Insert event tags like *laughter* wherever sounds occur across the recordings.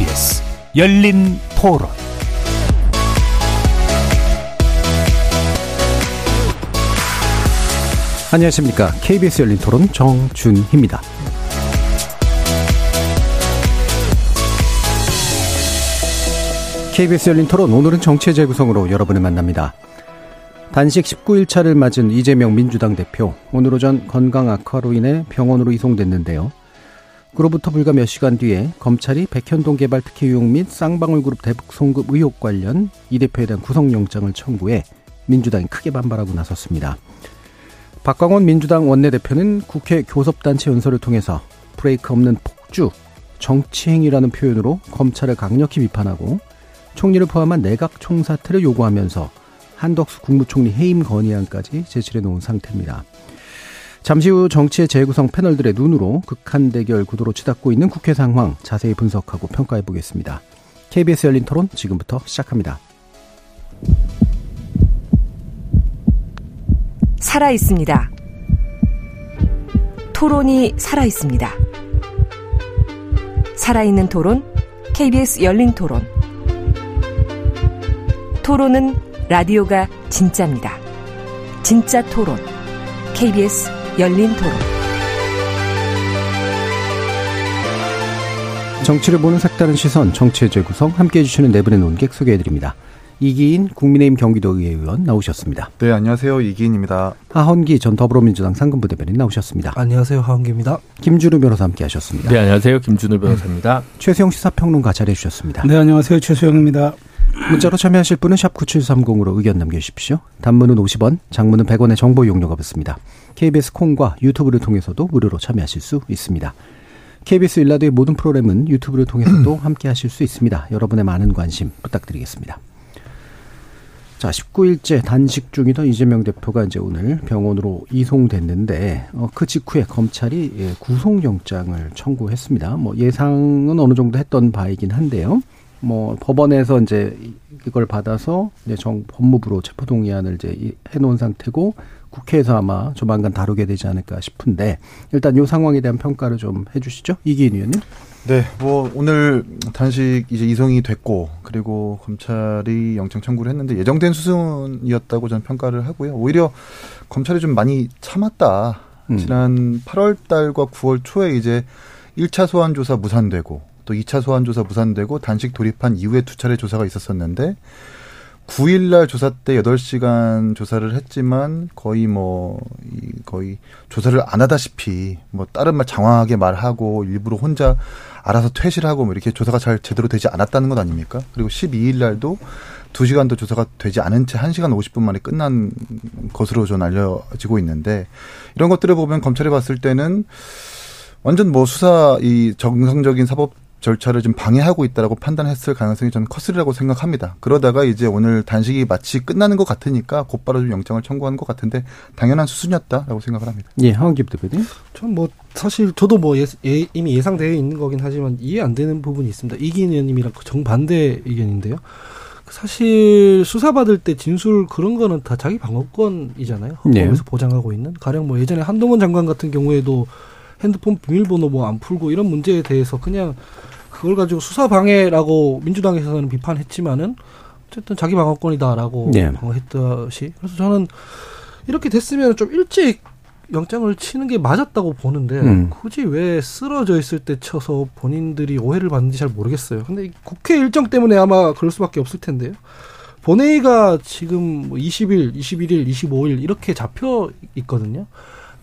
KBS 열린 토론 안녕하십니까. KBS 열린 토론 정준희입니다. KBS 열린 토론 오늘은 정치의 재구성으로 여러분을 만납니다. 단식 19일차를 맞은 이재명 민주당 대표 오늘 오전 건강 악화로 인해 병원으로 이송됐는데요. 그로부터 불과 몇 시간 뒤에 검찰이 백현동 개발 특혜 유용 및 쌍방울 그룹 대북 송금 의혹 관련 이 대표에 대한 구속영장을 청구해 민주당이 크게 반발하고 나섰습니다. 박광원 민주당 원내대표는 국회 교섭단체 연설을 통해서 브레이크 없는 폭주, 정치행위라는 표현으로 검찰을 강력히 비판하고 총리를 포함한 내각 총사퇴를 요구하면서 한덕수 국무총리 해임 건의안까지 제출해 놓은 상태입니다. 잠시 후 정치의 재구성 패널들의 눈으로 극한 대결 구도로 치닫고 있는 국회 상황 자세히 분석하고 평가해 보겠습니다. KBS 열린 토론 지금부터 시작합니다. 살아 있습니다. 토론이 살아 있습니다. 살아있는 토론, KBS 열린 토론. 토론은 라디오가 진짜입니다. 진짜 토론, KBS 열린 토론. 정치를 보는 색다른 시선, 정치의 재구성 함께해 주시는 네 분의 논객 소개해 드립니다. 이기인 국민의힘 경기도의회 의원 나오셨습니다. 네, 안녕하세요. 이기인입니다. 하헌기 전 더불어민주당 상근부 대변인 나오셨습니다. 안녕하세요. 하헌기입니다. 김준우 변호사 함께 하셨습니다. 네, 안녕하세요. 김준우 변호사입니다. 최수영 시사평론가 자리해 주셨습니다. 네, 안녕하세요. 최수영입니다. 문자로 참여하실 분은 샵 9730으로 의견 남겨주십시오. 단문은 50원, 장문은 100원의 정보 이용료가 붙습니다. KBS 콩과 유튜브를 통해서도 무료로 참여하실 수 있습니다. KBS 일라드의 모든 프로그램은 유튜브를 통해서도 *clears throat* 함께 하실 수 있습니다. 여러분의 많은 관심 부탁드리겠습니다. 자, 19일째 단식 중이던 이재명 대표가 이제 오늘 병원으로 이송됐는데, 어, 그 직후에 검찰이 예, 구속영장을 청구했습니다. 뭐 예상은 어느 정도 했던 바이긴 한데요. 뭐 법원에서 이제 이걸 받아서 이제 정 법무부로 체포동의안을 이제 해놓은 상태고 국회에서 아마 조만간 다루게 되지 않을까 싶은데 일단 이 상황에 대한 평가를 좀 해주시죠 이기인 의원님. 네, 뭐 오늘 단식 이제 이송이 됐고 그리고 검찰이 영장 청구를 했는데 예정된 수순이었다고 저는 평가를 하고요. 오히려 검찰이 좀 많이 참았다. 음. 지난 8월 달과 9월 초에 이제 1차 소환 조사 무산되고 또 2차 소환 조사 무산되고 단식 돌입한 이후에 두 차례 조사가 있었었는데 9일날 조사 때 8시간 조사를 했지만 거의 뭐, 거의 조사를 안 하다시피 뭐 다른 말 장황하게 말하고 일부러 혼자 알아서 퇴실 하고 뭐 이렇게 조사가 잘 제대로 되지 않았다는 것 아닙니까? 그리고 12일날도 2시간도 조사가 되지 않은 채 1시간 50분 만에 끝난 것으로 좀 알려지고 있는데 이런 것들을 보면 검찰이 봤을 때는 완전 뭐 수사 이 정상적인 사법 절차를 좀 방해하고 있다라고 판단했을 가능성이 저는 컸으리라고 생각합니다. 그러다가 이제 오늘 단식이 마치 끝나는 것 같으니까 곧바로 좀 영장을 청구하는 것 같은데 당연한 수순이었다라고 생각을 합니다. 예, 황기 대표님. 전 뭐 사실 저도 뭐 예, 예, 이미 예상되어 있는 거긴 하지만 이해 안 되는 부분이 있습니다. 이기인 의원님이랑 그 정반대 의견인데요. 사실 수사받을 때 진술 그런 거는 다 자기 방어권이잖아요. 헌법에서 네. 보장하고 있는. 가령 뭐 예전에 한동훈 장관 같은 경우에도 핸드폰 비밀번호 뭐 안 풀고 이런 문제에 대해서 그냥 그걸 가지고 수사 방해라고 민주당에서는 비판했지만은 어쨌든 자기 방어권이다라고 네. 방어했듯이 그래서 저는 이렇게 됐으면 좀 일찍 영장을 치는 게 맞았다고 보는데 음. 굳이 왜 쓰러져 있을 때 쳐서 본인들이 오해를 받는지 잘 모르겠어요. 근데 국회 일정 때문에 아마 그럴 수밖에 없을 텐데요. 본회의가 지금 20일, 21일, 25일 이렇게 잡혀 있거든요.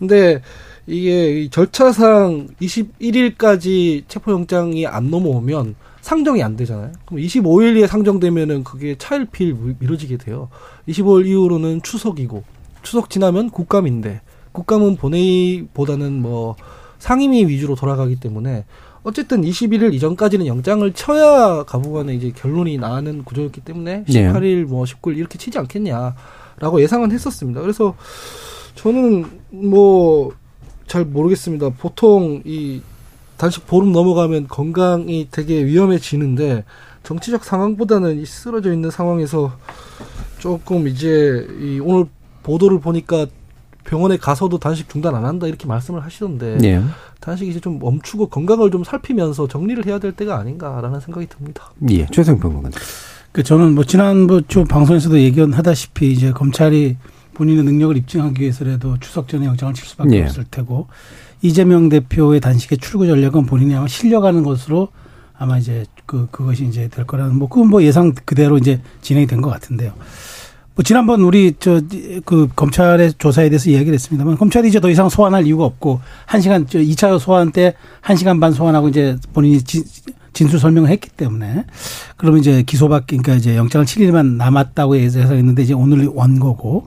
근데 이게 절차상 21일까지 체포영장이 안 넘어오면 상정이 안 되잖아요. 그럼 25일에 상정되면은 그게 차일피일 미뤄지게 돼요. 25일 이후로는 추석이고 추석 지나면 국감인데 국감은 본회의보다는 뭐 상임위 위주로 돌아가기 때문에 어쨌든 21일 이전까지는 영장을 쳐야 가부간에 이제 결론이 나는 구조였기 때문에 18일 뭐 19일 이렇게 치지 않겠냐라고 예상은 했었습니다. 그래서 저는 뭐 잘 모르겠습니다. 보통 이 단식 보름 넘어가면 건강이 되게 위험해지는데 정치적 상황보다는 이 쓰러져 있는 상황에서 조금 이제 이 오늘 보도를 보니까 병원에 가서도 단식 중단 안 한다 이렇게 말씀을 하시던데 예. 단식 이제 좀 멈추고 건강을 좀 살피면서 정리를 해야 될 때가 아닌가라는 생각이 듭니다. 예. 최성 평론가. 그 저는 뭐 지난번 주 방송에서도 얘기하다시피 이제 검찰이 본인의 능력을 입증하기 위해서라도 추석 전에 영장을 칠 수밖에 예. 없을 테고 이재명 대표의 단식의 출구 전략은 본인이 아마 실려가는 것으로 아마 이제 그 그것이 이제 될 거라는 뭐 그건 뭐 예상 그대로 이제 진행이 된 것 같은데요. 뭐 지난번 우리 저 그 검찰의 조사에 대해서 이야기를 했습니다만 검찰이 이제 더 이상 소환할 이유가 없고 한 시간 저 2차 소환 때 한 시간 반 소환하고 이제 본인이 진, 진술 설명을 했기 때문에 그러면 이제 기소받기 그러니까 이제 영장을 7일만 남았다고 예상했는데 이제 오늘 원거고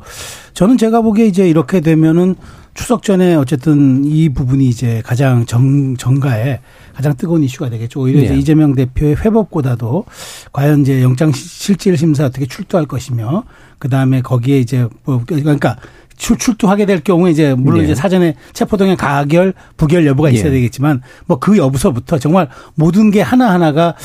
저는 제가 보기에 이제 이렇게 되면은 추석 전에 어쨌든 이 부분이 이제 가장 정 정가에 가장 뜨거운 이슈가 되겠죠. 오히려 이제 네. 이재명 대표의 회법보다도 과연 이제 영장 실질 심사 어떻게 출두할 것이며 그 다음에 거기에 이제 뭐 그러니까 출, 출두하게 될 경우에 이제 물론 네. 이제 사전에 체포동의 가결 부결 여부가 있어야 예. 되겠지만 뭐 그 여부서부터 정말 모든 게 하나 하나가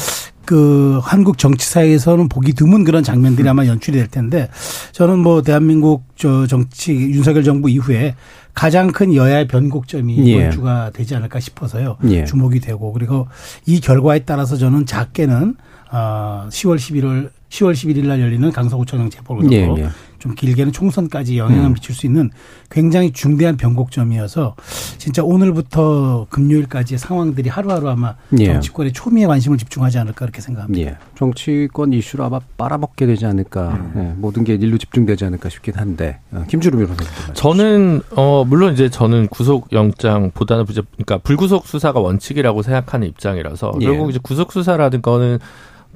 그 한국 정치사에서는 보기 드문 그런 장면들이 아마 연출이 될 텐데 저는 뭐 대한민국 저 정치 윤석열 정부 이후에 가장 큰 여야의 변곡점이 예. 이번 주가 되지 않을까 싶어서요. 예. 주목이 되고 그리고 이 결과에 따라서 저는 작게는 어 10월 11월 10월 11일 날 열리는 강서구청장 예, 놓고 예. 좀 길게는 총선까지 영향을 음. 미칠 수 있는 굉장히 중대한 변곡점이어서 진짜 오늘부터 금요일까지의 상황들이 하루하루 아마 예. 정치권의 초미에 관심을 집중하지 않을까 그렇게 생각합니다. 예. 정치권 이슈로 아마 빨아먹게 되지 않을까. 예. 모든 게 일로 집중되지 않을까 싶긴 한데. 어, 김주루 변호사님. 저는 어 물론 이제 저는 구속 영장보다는 이제 그러니까 불구속 수사가 원칙이라고 생각하는 입장이라서 예. 결국 이제 구속 수사라는 거는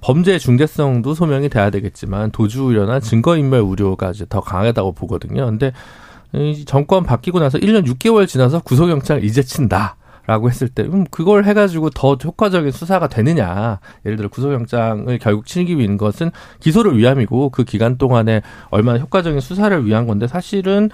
범죄의 중대성도 소명이 돼야 되겠지만 도주 우려나 증거 인멸 우려가 이제 더 강하다고 보거든요. 근데 이 정권 바뀌고 나서 1년 6개월 지나서 구속 영장을 이제 친다. 라고 했을 때, 음, 그걸 해가지고 더 효과적인 수사가 되느냐. 예를 들어 구속영장을 결국 치기 위한 것은 기소를 위함이고 그 기간 동안에 얼마나 효과적인 수사를 위한 건데 사실은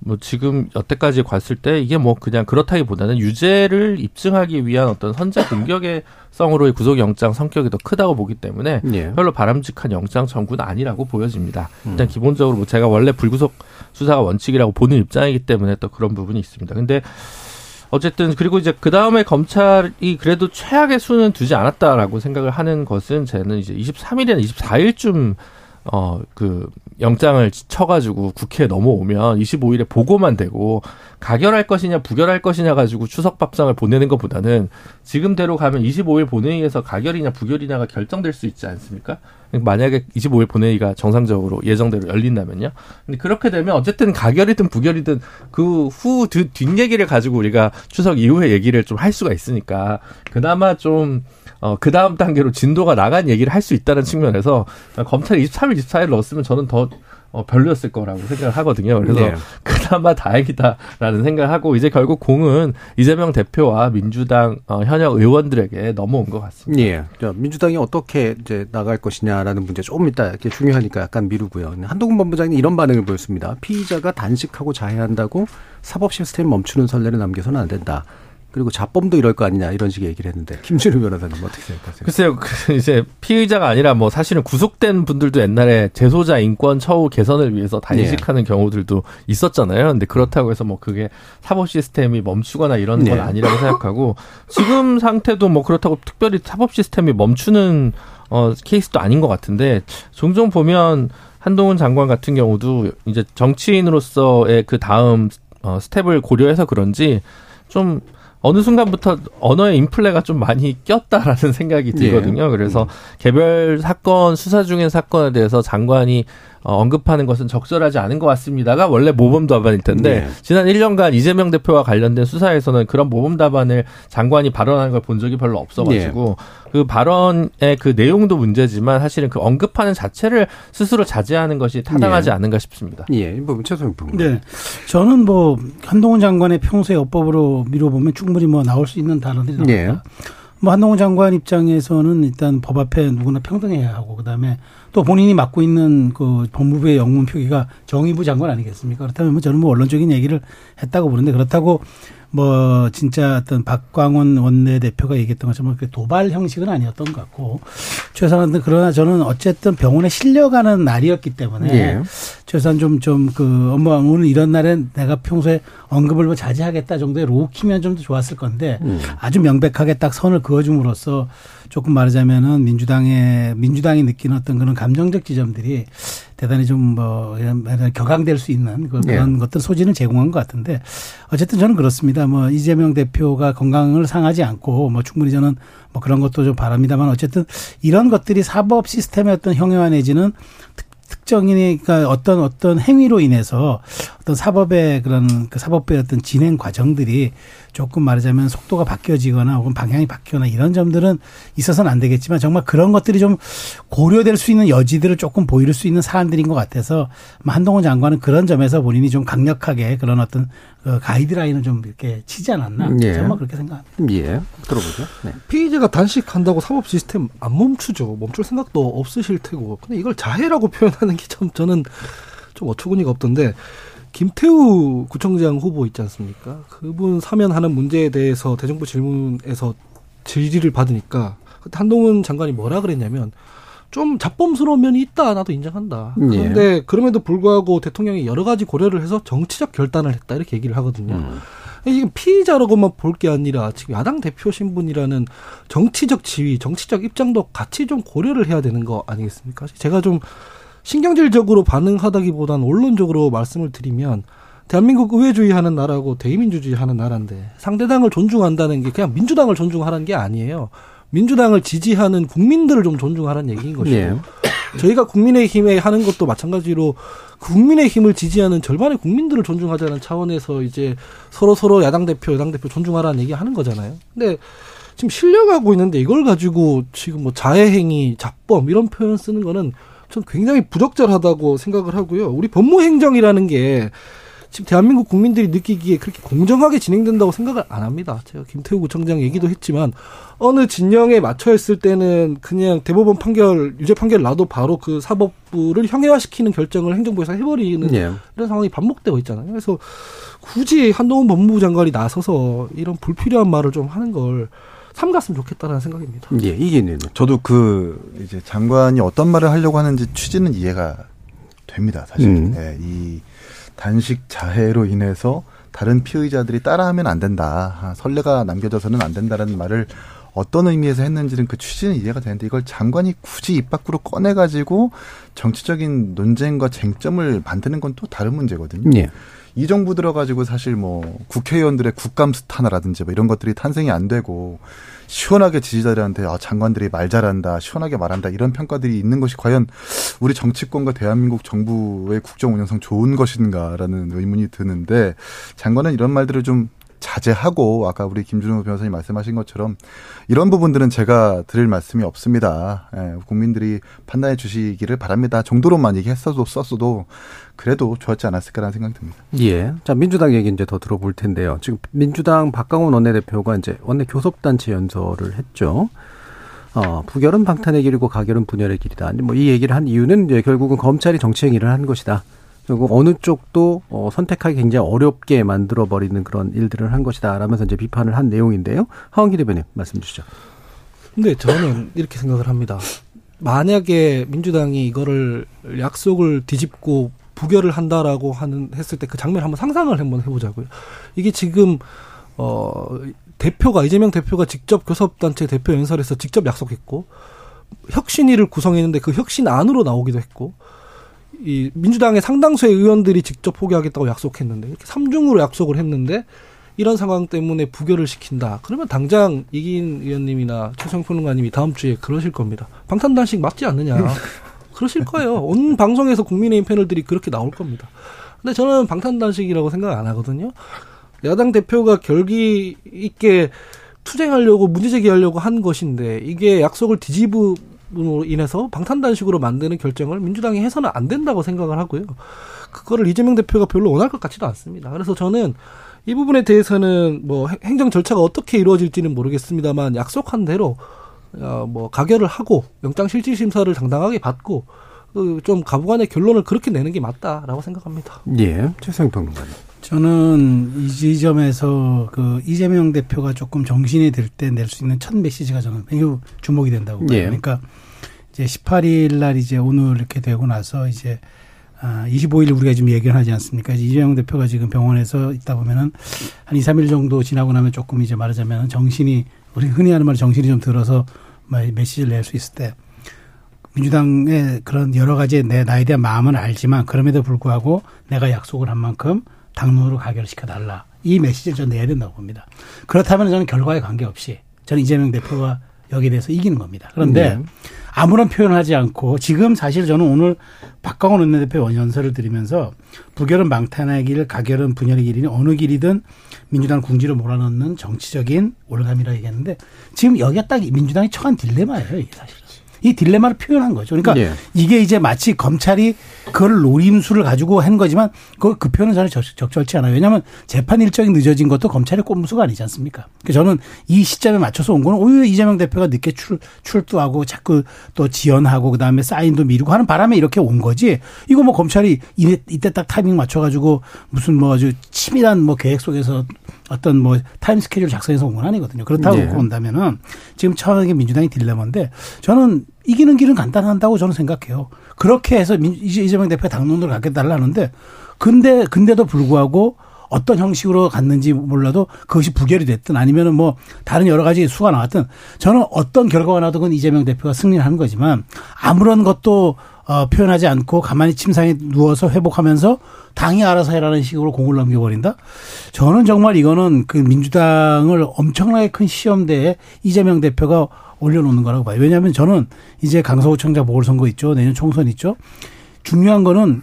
뭐 지금 여태까지 봤을 때 이게 뭐 그냥 그렇다기보다는 유죄를 입증하기 위한 어떤 선제 공격의 성으로의 구속영장 성격이 더 크다고 보기 때문에 예. 별로 바람직한 영장 청구는 아니라고 보여집니다. 일단 기본적으로 뭐 제가 원래 불구속 수사가 원칙이라고 보는 입장이기 때문에 또 그런 부분이 있습니다. 근데 어쨌든 그리고 이제 그 다음에 검찰이 그래도 최악의 수는 두지 않았다라고 생각을 하는 것은 저는 이제 23일이나 24일쯤 어 그 영장을 쳐가지고 국회에 넘어오면 25일에 보고만 되고 가결할 것이냐 부결할 것이냐 가지고 추석 밥상을 보내는 것보다는 지금대로 가면 25일 본회의에서 가결이냐 부결이냐가 결정될 수 있지 않습니까? 만약에 25일 본회의가 정상적으로 예정대로 열린다면요. 근데 그렇게 되면 어쨌든 가결이든 부결이든 그 후 뒷얘기를 가지고 우리가 추석 이후에 얘기를 좀 할 수가 있으니까 그나마 좀 어, 그 다음 단계로 진도가 나간 얘기를 할 수 있다는 측면에서 검찰이 23일, 24일 넣었으면 저는 더 어, 별로였을 거라고 생각을 하거든요. 그래서 네. 그나마 다행이다라는 생각을 하고 이제 결국 공은 이재명 대표와 민주당 어, 현역 의원들에게 넘어온 것 같습니다. 예. 자, 민주당이 어떻게 이제 나갈 것이냐라는 문제 조금 이따 이렇게 중요하니까 약간 미루고요. 한동훈 본부장이 이런 반응을 보였습니다. 피의자가 단식하고 자해한다고 사법 시스템 멈추는 선례를 남겨서는 안 된다. 그리고 자범도 이럴 거 아니냐 이런 식의 얘기를 했는데 김준우 변호사님 어떻게 생각하세요? 글쎄요, 그 이제 피의자가 아니라 뭐 사실은 구속된 분들도 옛날에 재소자 인권 처우 개선을 위해서 단식하는 경우들도 있었잖아요. 근데 그렇다고 해서 뭐 그게 사법 시스템이 멈추거나 이런 건 네. 아니라고 생각하고 지금 상태도 뭐 그렇다고 특별히 사법 시스템이 멈추는 어 케이스도 아닌 것 같은데 종종 보면 한동훈 장관 같은 경우도 이제 정치인으로서의 그 다음 어 스텝을 고려해서 그런지 좀 어느 순간부터 언어의 인플레가 좀 많이 꼈다라는 생각이 들거든요. 그래서 개별 사건 수사 중인 사건에 대해서 장관이 어, 언급하는 것은 적절하지 않은 것 같습니다가 원래 모범 답안일 텐데 네. 지난 1년간 이재명 대표와 관련된 수사에서는 그런 모범 답안을 장관이 발언하는 걸 본 적이 별로 없어가지고 그 발언의 그 내용도 문제지만 사실은 그 언급하는 자체를 스스로 자제하는 것이 타당하지 네. 않은가 싶습니다. 예, 이 부분 최소영 부분. 네. 저는 뭐 한동훈 장관의 평소의 어법으로 미뤄보면 충분히 뭐 나올 수 있는 단어들이 나옵니다. 예. 뭐 한동훈 장관 입장에서는 일단 법 앞에 누구나 평등해야 하고 그다음에 또 본인이 맡고 있는 그 법무부의 영문 표기가 정의부 장관 아니겠습니까? 그렇다면 뭐 저는 뭐 원론적인 얘기를 했다고 보는데 그렇다고 뭐 진짜 어떤 박광원 원내대표가 얘기했던 것처럼 그 도발 형식은 아니었던 것 같고 최소한 그러나 저는 어쨌든 병원에 실려가는 날이었기 때문에 예. 최소한 좀 좀 그 엄마 오늘 이런 날엔 내가 평소에 언급을 뭐 자제하겠다 정도의 로키면 좀 더 좋았을 건데 음. 아주 명백하게 딱 선을 그어줌으로써 조금 말하자면은 민주당의 민주당이 느끼는 어떤 그런 감정적 지점들이 대단히 좀뭐 격앙될 수 있는 그- 그런 예. 것들 소지는 제공한 것 같은데 어쨌든 저는 그렇습니다. 뭐 이재명 대표가 건강을 상하지 않고 뭐 충분히 저는 뭐 그런 것도 좀 바랍니다만 어쨌든 이런 것들이 사법 시스템의 어떤 형해화 내지는 특- 특정인이 그러니까 어떤 어떤 행위로 인해서 어떤 사법의 그런 그 사법부의 어떤 진행 과정들이 조금 말하자면 속도가 바뀌어지거나 혹은 방향이 바뀌거나 이런 점들은 있어서는 안 되겠지만 정말 그런 것들이 좀 고려될 수 있는 여지들을 조금 보일 수 있는 사안들인 것 같아서 뭐 한동훈 장관은 그런 점에서 본인이 좀 강력하게 그런 어떤 그 가이드라인을 좀 이렇게 치지 않았나 예. 정말 그렇게 생각합니다. 예. 들어보죠. 네. 피의자가 단식한다고 사법 시스템 안 멈추죠. 멈출 생각도 없으실 테고. 근데 이걸 자해라고 표현하는 게 참 저는 좀 어처구니가 없던데 김태우 구청장 후보 있지 않습니까? 그분 사면하는 문제에 대해서 대정부 질문에서 질의를 받으니까 그때 한동훈 장관이 뭐라 그랬냐면 좀 잡범스러운 면이 있다 나도 인정한다. 예. 그런데 그럼에도 불구하고 대통령이 여러 가지 고려를 해서 정치적 결단을 했다 이렇게 얘기를 하거든요. 음. 지금 피의자라고만 볼 게 아니라 지금 야당 대표 신분이라는 정치적 지위, 정치적 입장도 같이 좀 고려를 해야 되는 거 아니겠습니까? 제가 좀 신경질적으로 반응하다기보다는 원론적으로 말씀을 드리면 대한민국 의회주의 하는 나라고 대의민주주의 하는 나라인데 상대당을 존중한다는 게 그냥 민주당을 존중하라는 게 아니에요. 민주당을 지지하는 국민들을 좀 존중하라는 얘기인 것이고 예. 저희가 국민의힘에 하는 것도 마찬가지로 국민의힘을 지지하는 절반의 국민들을 존중하자는 차원에서 이제 서로 서로 야당 대표, 여당 대표 존중하라는 얘기 하는 거잖아요. 근데 지금 실려가고 있는데 이걸 가지고 지금 뭐 자해행위, 잡범 이런 표현 쓰는 거는 전 굉장히 부적절하다고 생각을 하고요. 우리 법무행정이라는 게 지금 대한민국 국민들이 느끼기에 그렇게 공정하게 진행된다고 생각을 안 합니다. 제가 김태우 구청장 얘기도 했지만 어느 진영에 맞춰 있을 때는 그냥 대법원 판결, 유죄 판결 나도 바로 그 사법부를 형해화시키는 결정을 행정부에서 해버리는 예. 이런 상황이 반복되고 있잖아요. 그래서 굳이 한동훈 법무부 장관이 나서서 이런 불필요한 말을 좀 하는 걸 삼갔으면 좋겠다는 생각입니다. 예. 이기는. 저도 그 이제 장관이 어떤 말을 하려고 하는지 취지는 이해가 됩니다. 사실 음. 예, 이 단식 자해로 인해서 다른 피의자들이 따라하면 안 된다. 아, 선례가 남겨져서는 안 된다라는 말을 어떤 의미에서 했는지는 그 취지는 이해가 되는데 이걸 장관이 굳이 입 밖으로 꺼내 가지고 정치적인 논쟁과 쟁점을 만드는 건 또 다른 문제거든요. 예. 이 정부 들어가지고 사실 뭐 국회의원들의 국감 스타나라든지 뭐 이런 것들이 탄생이 안 되고 시원하게 지지자들한테 아 장관들이 말 잘한다 시원하게 말한다 이런 평가들이 있는 것이 과연 우리 정치권과 대한민국 정부의 국정 운영상 좋은 것인가라는 의문이 드는데 장관은 이런 말들을 좀 자제하고 아까 우리 김준호 변호사님 말씀하신 것처럼 이런 부분들은 제가 드릴 말씀이 없습니다. 예, 국민들이 판단해 주시기를 바랍니다. 정도로만 얘기했어도 썼어도 그래도 좋았지 않았을까라는 생각이 듭니다. 예. 자, 민주당 얘기 이제 더 들어볼 텐데요. 지금 민주당 박강원 원내대표가 이제 원내 교섭단체 연설을 했죠. 어, 부결은 방탄의 길이고 가결은 분열의 길이다. 뭐 이 얘기를 한 이유는 이제 결국은 검찰이 정치 행위를 한 것이다. 그리고 어느 쪽도 어, 선택하기 굉장히 어렵게 만들어 버리는 그런 일들을 한 것이다. 라면서 이제 비판을 한 내용인데요. 하원기 대변인 말씀 주시죠. 근데 저는 이렇게 생각을 합니다. 만약에 민주당이 이거를 약속을 뒤집고 부결을 한다라고 하는 했을 때 그 장면 한번 상상을 한번 해보자고요. 이게 지금 어 대표가 이재명 대표가 직접 교섭단체 대표 연설에서 직접 약속했고 혁신위를 구성했는데 그 혁신 안으로 나오기도 했고 이 민주당의 상당수의 의원들이 직접 포기하겠다고 약속했는데 이렇게 삼중으로 약속을 했는데 이런 상황 때문에 부결을 시킨다. 그러면 당장 이긴 의원님이나 최성 평론가님이 다음 주에 그러실 겁니다. 방탄단식 맞지 않느냐. *laughs* 그러실 거예요. 온 방송에서 국민의힘 패널들이 그렇게 나올 겁니다. 근데 저는 방탄단식이라고 생각 안 하거든요. 야당 대표가 결기 있게 투쟁하려고 문제 제기하려고 한 것인데 이게 약속을 뒤집음 으로 인해서 방탄단식으로 만드는 결정을 민주당이 해서는 안 된다고 생각을 하고요. 그거를 이재명 대표가 별로 원할 것 같지도 않습니다. 그래서 저는 이 부분에 대해서는 뭐 행- 행정 절차가 어떻게 이루어질지는 모르겠습니다만 약속한 대로 어, 뭐 가결을 하고 영장 실질 심사를 당당하게 받고 그좀 가부간의 결론을 그렇게 내는 게 맞다라고 생각합니다. 예. 최성 평론가님. 저는 이 지점에서 그 이재명 대표가 조금 정신이 들 때 낼 수 있는 첫 메시지가 저는 매우 주목이 된다고 봐요. 예. 그러니까 이제 18일 날 이제 오늘 이렇게 되고 나서 이제 아, 25일 우리가 지금 얘기를 하지 않습니까? 이재명 대표가 지금 병원에서 있다 보면은 한 2, 3일 정도 지나고 나면 조금 이제 말하자면 정신이 우리 흔히 하는 말로 정신이 좀 들어서 말 메시지를 낼 수 있을 때 민주당의 그런 여러 가지 내 나에 대한 마음은 알지만 그럼에도 불구하고 내가 약속을 한 만큼 당론으로 가결시켜 달라. 이 메시지를 저는 내야 된다고 봅니다. 그렇다면 저는 결과에 관계없이 저는 이재명 대표가 여기에 대해서 이기는 겁니다. 그런데 네. 아무런 표현을 하지 않고 지금 사실 저는 오늘 박광원 원내대표 연설을 들으면서 부결은 망탄의 길, 가결은 분열의 길이니 어느 길이든 민주당 궁지로 몰아넣는 정치적인 올감이라 얘기했는데 지금 여기가 딱 민주당이 처한 딜레마예요, 이게 사실은. 이 딜레마를 표현한 거죠. 그러니까 예. 이게 이제 마치 검찰이 그걸 노림수를 가지고 한 거지만 그, 그 표현은 저는 적, 적절치 않아요. 왜냐하면 재판 일정이 늦어진 것도 검찰의 꼼수가 아니지 않습니까? 그래서 저는 이 시점에 맞춰서 온 거는 오히려 이재명 대표가 늦게 출, 출두하고 자꾸 또 지연하고 그다음에 사인도 미루고 하는 바람에 이렇게 온 거지. 이거 뭐 검찰이 이때, 이때 딱 타이밍 맞춰가지고 무슨 뭐 아주 치밀한 뭐 계획 속에서 어떤 뭐 타임 스케줄 작성해서 온 건 아니거든요. 그렇다고 네. 본다면은 지금 처음에 민주당이 딜레마인데 저는 이기는 길은 간단한다고 저는 생각해요. 그렇게 해서 민- 이재- 이재명 대표가 당론으로 갖겠다를 하는데 근데 근데도 불구하고 어떤 형식으로 갔는지 몰라도 그것이 부결이 됐든 아니면은 뭐 다른 여러 가지 수가 나왔든 저는 어떤 결과가 그건 이재명 대표가 승리를 하는 거지만 아무런 것도 어, 표현하지 않고 가만히 침상에 누워서 회복하면서 당이 알아서 해라는 식으로 공을 넘겨버린다? 저는 정말 이거는 그 민주당을 엄청나게 큰 시험대에 이재명 대표가 올려놓는 거라고 봐요. 왜냐하면 저는 이제 강서구청장 보궐선거 있죠. 내년 총선 있죠. 중요한 거는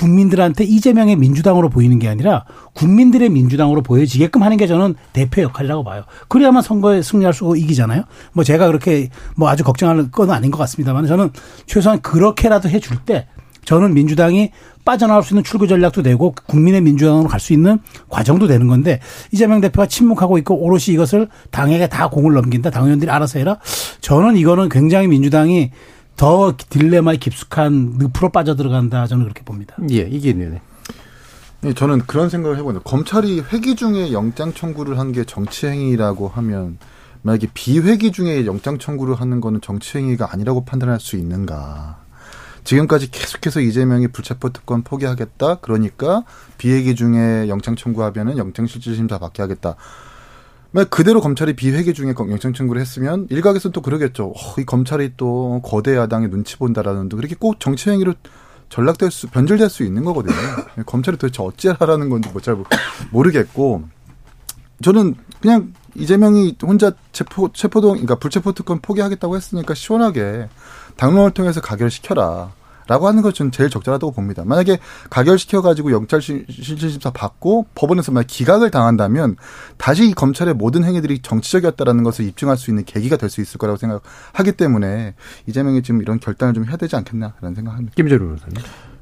국민들한테 이재명의 민주당으로 보이는 게 아니라 국민들의 민주당으로 보여지게끔 하는 게 저는 대표 역할이라고 봐요. 그래야만 선거에 승리할 수 이기잖아요. 뭐 제가 그렇게 뭐 아주 걱정하는 건 아닌 것 같습니다만 저는 최소한 그렇게라도 해줄 때 저는 민주당이 빠져나올 수 있는 출구 전략도 되고 국민의 민주당으로 갈 수 있는 과정도 되는 건데 이재명 대표가 침묵하고 있고 오롯이 이것을 당에게 다 공을 넘긴다. 당 의원들이 알아서 해라. 저는 이거는 굉장히 민주당이 더 딜레마에 깊숙한 늪으로 빠져들어간다. 저는 그렇게 봅니다. 예, 이게 네. 네, 저는 그런 생각을 해보는데 검찰이 회기 중에 영장 청구를 한 게 정치 행위라고 하면 만약에 비회기 중에 영장 청구를 하는 거는 정치 행위가 아니라고 판단할 수 있는가? 지금까지 계속해서 이재명이 불체포 특권 포기하겠다. 그러니까 비회기 중에 영장 청구하면은 영장 실질 심사 받게 하겠다. 만약 그대로 검찰이 비회기 중에 영장 청구를 했으면 일각에서는 또 그러겠죠. 어, 이 검찰이 또 거대 야당의 눈치 본다라는 도 그렇게 꼭 정치 행위로 전락될 수 변질될 수 있는 거거든요. *laughs* 검찰이 도대체 어찌하라는 건지 뭐 잘 모르겠고 저는 그냥 이재명이 혼자 체포 체포동 그러니까 불체포 특권 포기하겠다고 했으니까 시원하게 당론을 통해서 가결시켜라. 라고 하는 저는 제일 적절하다고 봅니다. 만약에 가결시켜가지고 영찰 실질심사 받고 법원에서 만약 기각을 당한다면 다시 이 검찰의 모든 행위들이 정치적이었다라는 것을 입증할 수 있는 계기가 될 수 있을 거라고 생각하기 때문에 이재명이 지금 이런 결단을 좀 해야 되지 않겠나라는 생각합니다. 김재로 변호사님.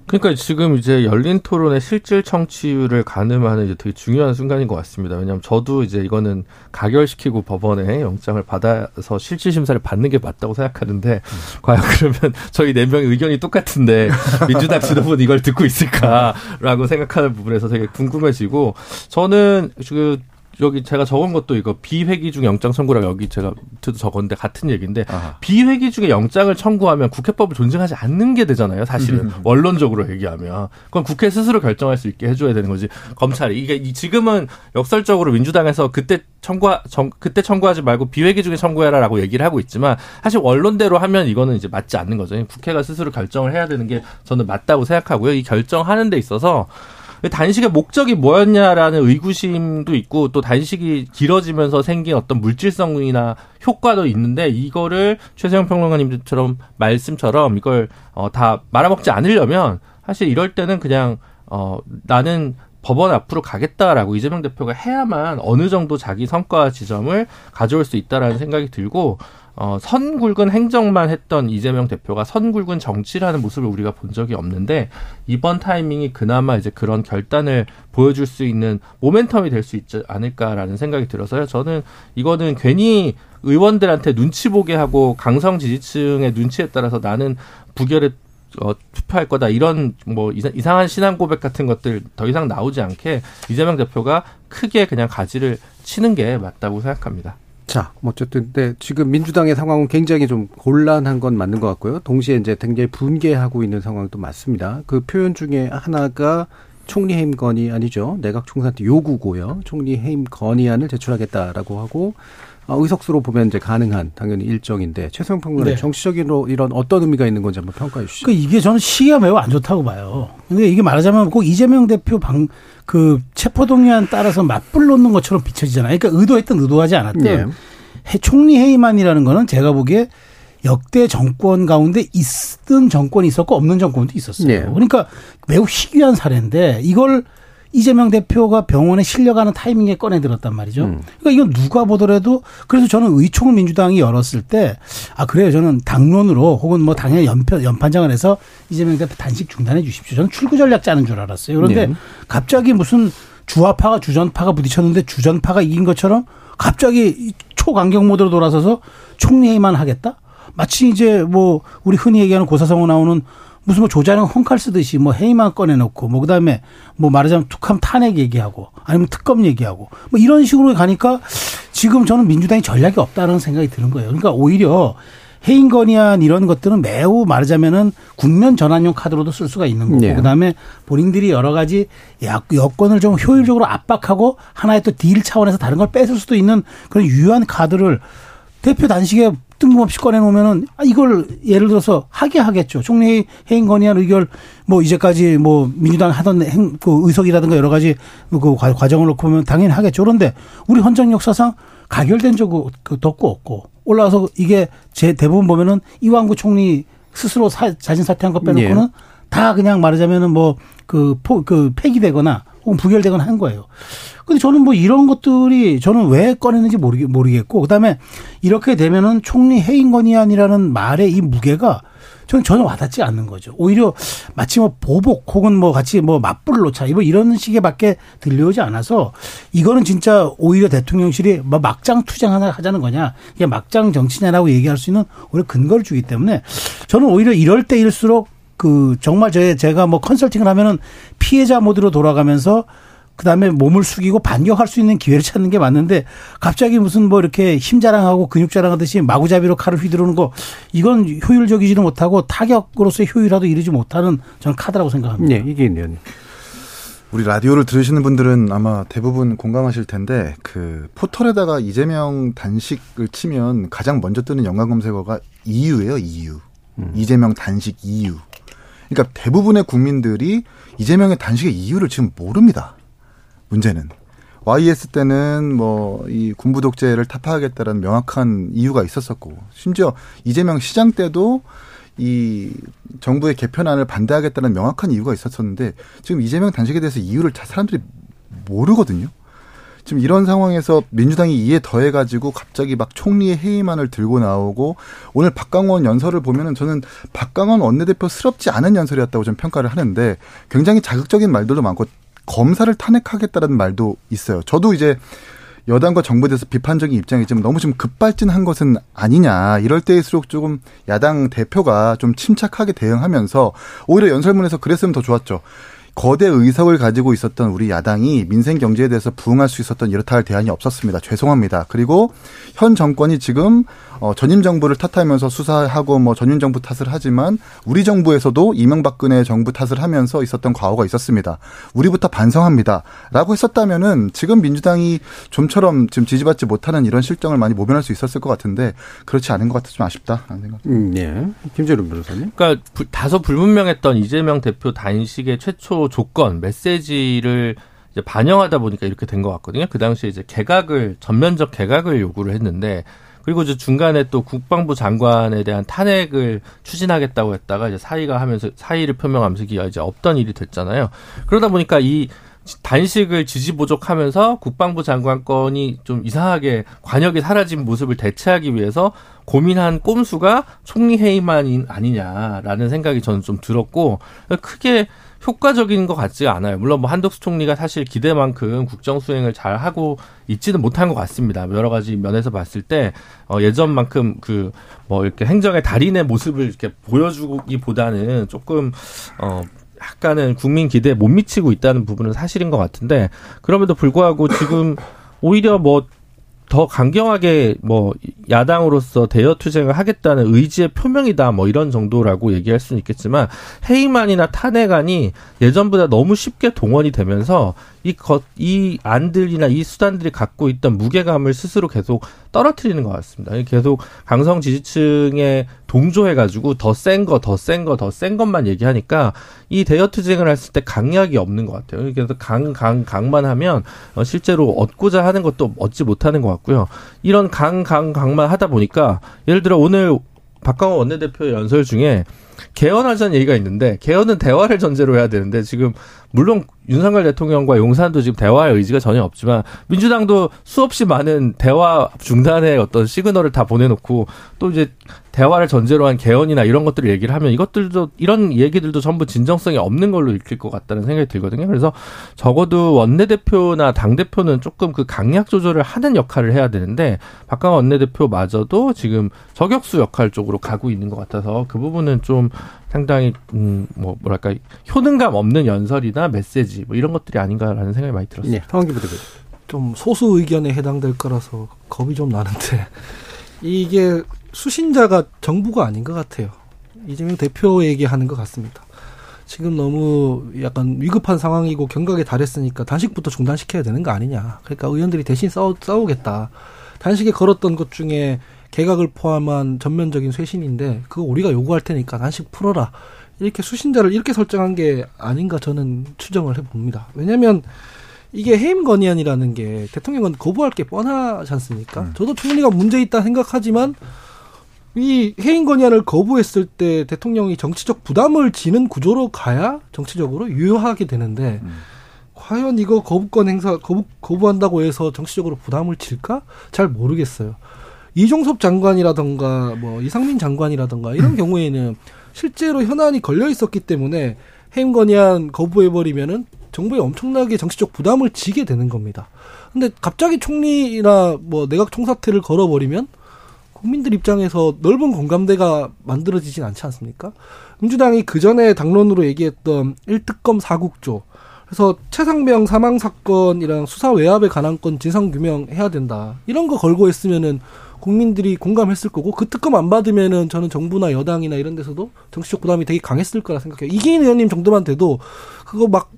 그러니까 지금 이제 열린 토론의 실질 청취율을 가늠하는 이제 되게 중요한 순간인 것 같습니다. 왜냐하면 저도 이제 이거는 가결시키고 법원에 영장을 받아서 실질 심사를 받는 게 맞다고 생각하는데 과연 그러면 저희 네 명의 의견이 똑같은데 민주당 지도부는 이걸 듣고 있을까라고 생각하는 부분에서 되게 궁금해지고 저는 그 여기 제가 적은 것도 이거 비회기 중 영장 청구라고 여기 제가 적었는데 같은 얘기인데 아하. 비회기 중에 영장을 청구하면 국회법을 존중하지 않는 게 되잖아요. 사실은 음. 원론적으로 얘기하면 그건 국회 스스로 결정할 수 있게 해줘야 되는 거지 검찰이 이게 이- 지금은 역설적으로 민주당에서 그때 청구 정, 그때 청구하지 말고 비회기 중에 청구해라라고 얘기를 하고 있지만 사실 원론대로 하면 이거는 이제 맞지 않는 거죠. 국회가 스스로 결정을 해야 되는 게 저는 맞다고 생각하고요. 이 결정하는 데 있어서 단식의 목적이 뭐였냐라는 의구심도 있고 또 단식이 길어지면서 생긴 어떤 물질성이나 효과도 있는데 이거를 최세영 평론가님처럼 말씀처럼 이걸 어, 다 말아먹지 않으려면 사실 이럴 때는 그냥 어, 나는 법원 앞으로 가겠다라고 이재명 대표가 해야만 어느 정도 자기 성과 지점을 가져올 수 있다라는 생각이 들고 어, 선 굵은 행정만 했던 이재명 대표가 선 굵은 정치라는 모습을 우리가 본 적이 없는데 이번 타이밍이 그나마 이제 그런 결단을 보여줄 수 있는 모멘텀이 될 수 있지 않을까라는 생각이 들어서요. 저는 이거는 괜히 의원들한테 눈치 보게 하고 강성 지지층의 눈치에 따라서 나는 부결에 어, 투표할 거다 이런 뭐 이상- 이상한 신앙 고백 같은 것들 더 이상 나오지 않게 이재명 대표가 크게 그냥 가지를 치는 게 맞다고 생각합니다. 자, 뭐 어쨌든 근데 지금 민주당의 상황은 굉장히 좀 곤란한 건 맞는 것 같고요. 동시에 이제 굉장히 분개하고 있는 상황도 맞습니다. 그 표현 중에 하나가 총리 해임 건의 아니죠. 내각 총선한테 요구고요. 총리 해임 건의안을 제출하겠다라고 하고 어, 의석수로 보면 이제 가능한 당연히 일정인데 최소영 평론가 네. 정치적으로 이런 어떤 의미가 있는 건지 한번 평가해 주시죠. 그 이게 저는 시기가 매우 안 좋다고 봐요. 근데 이게 말하자면 꼭 이재명 대표 방 그 체포동의안 따라서 맞불 놓는 것처럼 비춰지잖아요. 그러니까 의도했든 의도하지 예. 해- 총리 해임안이라는 거는 제가 보기에 역대 정권 가운데 있던 정권이 있었고 없는 정권도 있었어요. 네. 그러니까 매우 희귀한 사례인데 이걸 이재명 대표가 병원에 실려가는 타이밍에 꺼내 들었단 말이죠. 음. 그러니까 이건 누가 보더라도 그래서 저는 의총을 민주당이 열었을 때 아 그래요 저는 당론으로 혹은 뭐 당연히 연편 연판장을 해서 이재명 대표 단식 중단해 주십시오. 저는 출구 전략 짜는 줄 알았어요. 그런데 네. 갑자기 무슨 주화파가 주전파가 부딪혔는데 주전파가 이긴 것처럼 갑자기 이 초강경 모드로 돌아서서 총리 회의만 하겠다? 마치 이제 뭐 우리 흔히 얘기하는 고사성어 나오는 무슨 뭐 조자령 헝칼 쓰듯이 뭐 회의만 꺼내놓고 뭐 그다음에 뭐 말하자면 툭하면 탄핵 얘기하고 아니면 특검 얘기하고 뭐 이런 식으로 가니까 지금 저는 민주당이 전략이 없다는 생각이 드는 거예요. 그러니까 오히려 해임 건의안 이런 것들은 매우 말하자면은 국면 전환용 카드로도 쓸 수가 있는 거고 네. 그다음에 본인들이 여러 가지 야- 여건을 좀 효율적으로 압박하고 하나의 또 딜 차원에서 다른 걸 뺏을 수도 있는 그런 유효한 카드를 대표 단식에 뜬금없이 꺼내놓으면은 아, 이걸 예를 들어서 하게 하겠죠. 총리 해임 건의안 의결 뭐 이제까지 뭐 민주당 하던 행, 그 의석이라든가 여러 가지 그 과- 과정을 놓고 보면 당연히 하겠죠. 그런데 우리 헌정 역사상 가결된 적은 그 덕고 없고 올라와서 이게 제 대부분 보면은 이왕구 총리 스스로 사- 자진 사퇴한 거 빼놓고는 예. 다 그냥 말하자면은 뭐 그 포 그 폐기되거나 혹은 부결되거나 한 거예요. 근데 저는 뭐 이런 것들이 저는 왜 꺼내는지 모르겠, 모르겠고 그다음에 이렇게 되면은 총리 해임 건의안이라는 말의 이 무게가 저는 전혀 와닿지 않는 거죠. 오히려 마치 뭐 보복 혹은 뭐 같이 뭐 맞불 놓자 뭐 이런 식의밖에 들려오지 않아서 이거는 진짜 오히려 대통령실이 뭐 막장 투쟁 하나 하자는 거냐 이게 막장 정치냐라고 얘기할 수 있는 오히려 근거를 주기 때문에 저는 오히려 이럴 때일수록 그 정말 제 제가 뭐 컨설팅을 하면은 피해자 모드로 돌아가면서 그다음에 몸을 숙이고 반격할 수 있는 기회를 찾는 게 맞는데 갑자기 무슨 뭐 이렇게 힘 자랑하고 근육 자랑하듯이 마구잡이로 칼을 휘두르는 거 이건 효율적이지도 못하고 타격으로서의 효율화도 이르지 못하는 저는 카드라고 생각합니다. 네, 이게 있네요. 우리 라디오를 들으시는 분들은 아마 대부분 공감하실 텐데 그 포털에다가 이재명 단식을 치면 가장 먼저 뜨는 연관 검색어가 이유예요, 이유. 이재명 단식 이유. 그러니까 대부분의 국민들이 이재명의 단식의 이유를 지금 모릅니다. 문제는 YS 때는 뭐 이 군부 독재를 타파하겠다라는 명확한 이유가 있었었고 심지어 이재명 시장 때도 이 정부의 개편안을 반대하겠다는 명확한 이유가 있었었는데 지금 이재명 단식에 대해서 이유를 잘 사람들이 모르거든요. 지금 이런 상황에서 민주당이 이에 더해가지고 갑자기 막 총리의 해임안을 들고 나오고 오늘 박강원 연설을 보면은 저는 박강원 원내대표스럽지 않은 연설이었다고 좀 평가를 하는데 굉장히 자극적인 말들도 많고 검사를 탄핵하겠다라는 말도 있어요. 저도 이제 여당과 정부에 대해서 비판적인 입장이지만 너무 좀 급발진한 것은 아니냐. 이럴 때일수록 조금 야당 대표가 좀 침착하게 대응하면서 오히려 연설문에서 그랬으면 더 좋았죠. 거대 의석을 가지고 있었던 우리 야당이 민생 경제에 대해서 부응할 수 있었던 이렇다 할 대안이 없었습니다. 죄송합니다. 그리고 현 정권이 지금 어, 전임 정부를 탓하면서 수사하고 뭐 전임 정부 탓을 하지만 우리 정부에서도 이명박근혜 정부 탓을 하면서 있었던 과오가 있었습니다. 우리부터 반성합니다.라고 했었다면은 지금 민주당이 좀처럼 지금 지지받지 못하는 이런 실정을 많이 모면할 수 있었을 것 같은데 그렇지 않은 것 같아 좀 아쉽다라는 생각. 음, 예. 김재룡 변호사님. 그러니까 불- 다소 불분명했던 이재명 대표 단식의 최초 조건 메시지를 이제 반영하다 보니까 이렇게 된 것 같거든요. 그 당시에 이제 개각을 전면적 개각을 요구를 했는데 그리고 이제 중간에 또 국방부 장관에 대한 탄핵을 추진하겠다고 했다가 이제 사의가 하면서 사의를 표명하면서 이게 이제 없던 일이 됐잖아요. 그러다 보니까 이 단식을 지지부족하면서 국방부 장관권이 좀 이상하게 관역이 사라진 모습을 대체하기 위해서 고민한 꼼수가 총리 해임만 아니냐라는 생각이 저는 좀 들었고 크게 효과적인 것 같지 않아요. 물론 뭐 한덕수 총리가 사실 기대만큼 국정 수행을 잘 하고 있지는 못한 것 같습니다. 여러 가지 면에서 봤을 때 어, 예전만큼 그 뭐 이렇게 행정의 달인의 모습을 이렇게 보여주기보다는 조금 어 약간은 국민 기대에 못 미치고 있다는 부분은 사실인 것 같은데 그럼에도 불구하고 지금 오히려 뭐 더 강경하게 뭐 야당으로서 대여 투쟁을 하겠다는 의지의 표명이다 뭐 이런 정도라고 얘기할 수는 있겠지만 해임안이나 탄핵안이 예전보다 너무 쉽게 동원이 되면서 이 것, 이 안들이나 이 수단들이 갖고 있던 무게감을 스스로 계속 떨어뜨리는 것 같습니다. 계속 강성 지지층에 동조해가지고 더 센 거, 더 센 거, 더 센 것만 얘기하니까 이 대여 투쟁을 했을 때 강약이 없는 것 같아요. 그래서 강, 강, 강만 하면 어, 실제로 얻고자 하는 것도 얻지 못하는 것 같고요. 이런 강, 강, 강만 하다 보니까 예를 들어 오늘 박광호 원내대표의 연설 중에 개헌하자는 얘기가 있는데 개헌은 대화를 전제로 해야 되는데 지금 물론 윤석열 대통령과 용산도 지금 대화할 의지가 전혀 없지만 민주당도 수없이 많은 대화 중단의 어떤 시그널을 다 보내놓고 또 이제 대화를 전제로 한 개헌이나 이런 것들을 얘기를 하면 이것들도 이런 얘기들도 전부 진정성이 없는 걸로 읽힐 것 같다는 생각이 들거든요. 그래서 적어도 원내대표나 당대표는 조금 그 강약 조절을 하는 역할을 해야 되는데 박강원 원내대표마저도 지금 저격수 역할 쪽으로 가고 있는 것 같아서 그 부분은 좀 상당히 음뭐 뭐랄까 효능감 없는 연설이나 메시지 뭐 이런 것들이 아닌가라는 생각이 많이 들었어요. 네, 상황 기 부대표. 좀 소수 의견에 해당될 거라서 겁이 좀 나는데 *laughs* 이게 수신자가 정부가 아닌 것 같아요. 이재명 대표 얘기하는 것 같습니다. 지금 너무 약간 위급한 상황이고 경각에 달했으니까 단식부터 중단시켜야 되는 거 아니냐. 그러니까 의원들이 대신 싸우, 싸우겠다. 단식에 걸었던 것 중에 개각을 포함한 전면적인 쇄신인데 그거 우리가 요구할 테니까 단식 풀어라. 이렇게 수신자를 이렇게 설정한 게 아닌가 저는 추정을 해봅니다. 왜냐하면 이게 해임 건의안이라는 게 대통령은 거부할 게 뻔하지 않습니까? 음. 저도 총리가 문제 있다 생각하지만 이 해임 건의안을 거부했을 때 대통령이 정치적 부담을 지는 구조로 가야 정치적으로 유효하게 되는데 음. 과연 이거 거부권 행사 거부 거부한다고 해서 정치적으로 부담을 질까? 잘 모르겠어요. 이종섭 장관이라던가 뭐 이상민 장관이라던가 이런 음. *clears throat* 경우에는 실제로 현안이 걸려 있었기 때문에 해임 건의안 거부해 버리면은 정부에 엄청나게 정치적 부담을 지게 되는 겁니다. 근데 갑자기 총리나 뭐 내각 총사퇴를 걸어 버리면 국민들 입장에서 넓은 공감대가 만들어지진 않지 않습니까? 민주당이 그 전에 당론으로 얘기했던 1특검 4국조. 그래서 최상병 사망 사건이랑 수사 외압에 관한 건 진상 규명해야 된다. 이런 거 걸고 했으면은 국민들이 공감했을 거고 그 특검 안 받으면은 저는 정부나 여당이나 이런 데서도 정치적 부담이 되게 강했을 거라 생각해요. 이기인 의원님 정도만 돼도 그거 막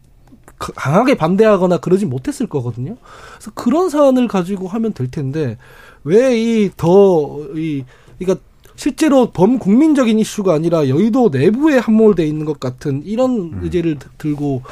강하게 반대하거나 그러진 못했을 거거든요. 그래서 그런 사안을 가지고 하면 될 텐데 왜 이 더이 그러니까 실제로 범국민적인 이슈가 아니라 여의도 내부에 함몰돼 있는 것 같은 이런 음. 의제를 들고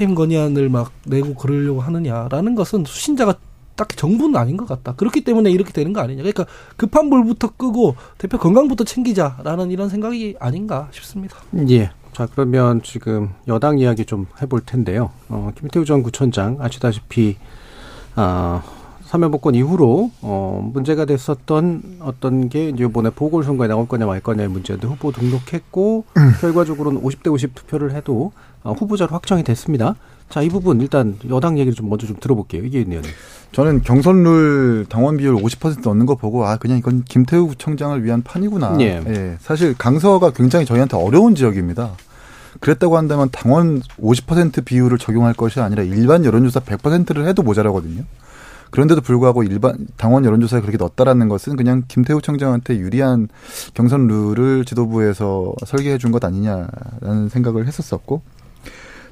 해임 건의안을 막 내고 그러려고 하느냐라는 것은 수신자가 딱히 정부는 아닌 것 같다. 그렇기 때문에 이렇게 되는 거 아니냐. 그러니까 급한 불부터 끄고 대표 건강부터 챙기자라는 이런 생각이 아닌가 싶습니다. 예. 자, 그러면 지금 여당 이야기 좀 해볼 텐데요. 어, 김태우 전 구청장 아시다시피, 아, 사면복권 이후로, 어, 문제가 됐었던 어떤 게 이제 이번에 보궐선거에 나올 거냐 말 거냐의 문제인데 후보 등록했고, 음. 결과적으로는 50대 50 투표를 해도 어, 후보자로 확정이 됐습니다. 자, 이 부분 일단 여당 얘기를 좀 먼저 좀 들어볼게요. 이게 있네요. 저는 경선룰 당원 비율 50% 넣는 거 보고 아 그냥 이건 김태우 구청장을 위한 판이구나. 예. 예. 사실 강서가 굉장히 저희한테 어려운 지역입니다. 그랬다고 한다면 당원 50% 비율을 적용할 것이 아니라 일반 여론조사 100%를 해도 모자라거든요. 그런데도 불구하고 일반 당원 여론조사에 그렇게 넣었다라는 것은 그냥 김태우 청장한테 유리한 경선 룰을 지도부에서 설계해 준 것 아니냐라는 생각을 했었었고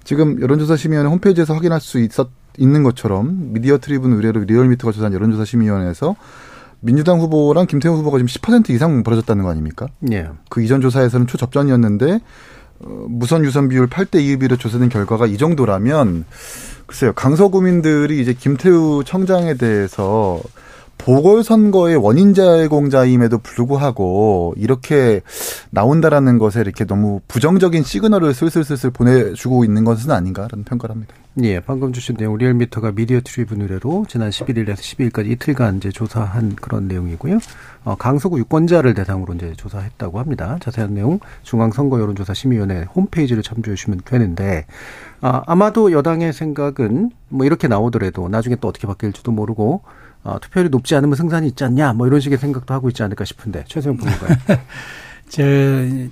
지금 여론조사 심의위원회 홈페이지에서 확인할 수 있었 있는 것처럼 미디어 트리뷴 의뢰로 리얼미터가 조사한 여론조사 심의위원회에서 민주당 후보랑 김태우 후보가 지금 10% 이상 벌어졌다는 거 아닙니까? 예. 그 이전 조사에서는 초접전이었는데 어, 무선 유선 비율 8대 2 비로 조사된 결과가 이 정도라면 글쎄요 강서구민들이 이제 김태우 청장에 대해서 보궐선거의 원인 제공자임에도 불구하고 이렇게 나온다라는 것에 이렇게 너무 부정적인 시그널을 슬슬슬슬 보내주고 있는 것은 아닌가라는 평가를 합니다. 예, 방금 주신 내용 리얼미터가 미디어 트리뷴 의뢰로 지난 11일에서 12일까지 이틀간 이제 조사한 그런 내용이고요. 어, 강서구 유권자를 대상으로 이제 조사했다고 합니다. 자세한 내용 중앙선거 여론조사 심의위원회 홈페이지를 참조해 주시면 되는데 아, 아마도 여당의 생각은 뭐 이렇게 나오더라도 나중에 또 어떻게 바뀔지도 모르고 어, 투표율이 높지 않으면 승산이 있지 않냐 뭐 이런 식의 생각도 하고 있지 않을까 싶은데 최소영 부님가요? *laughs* 제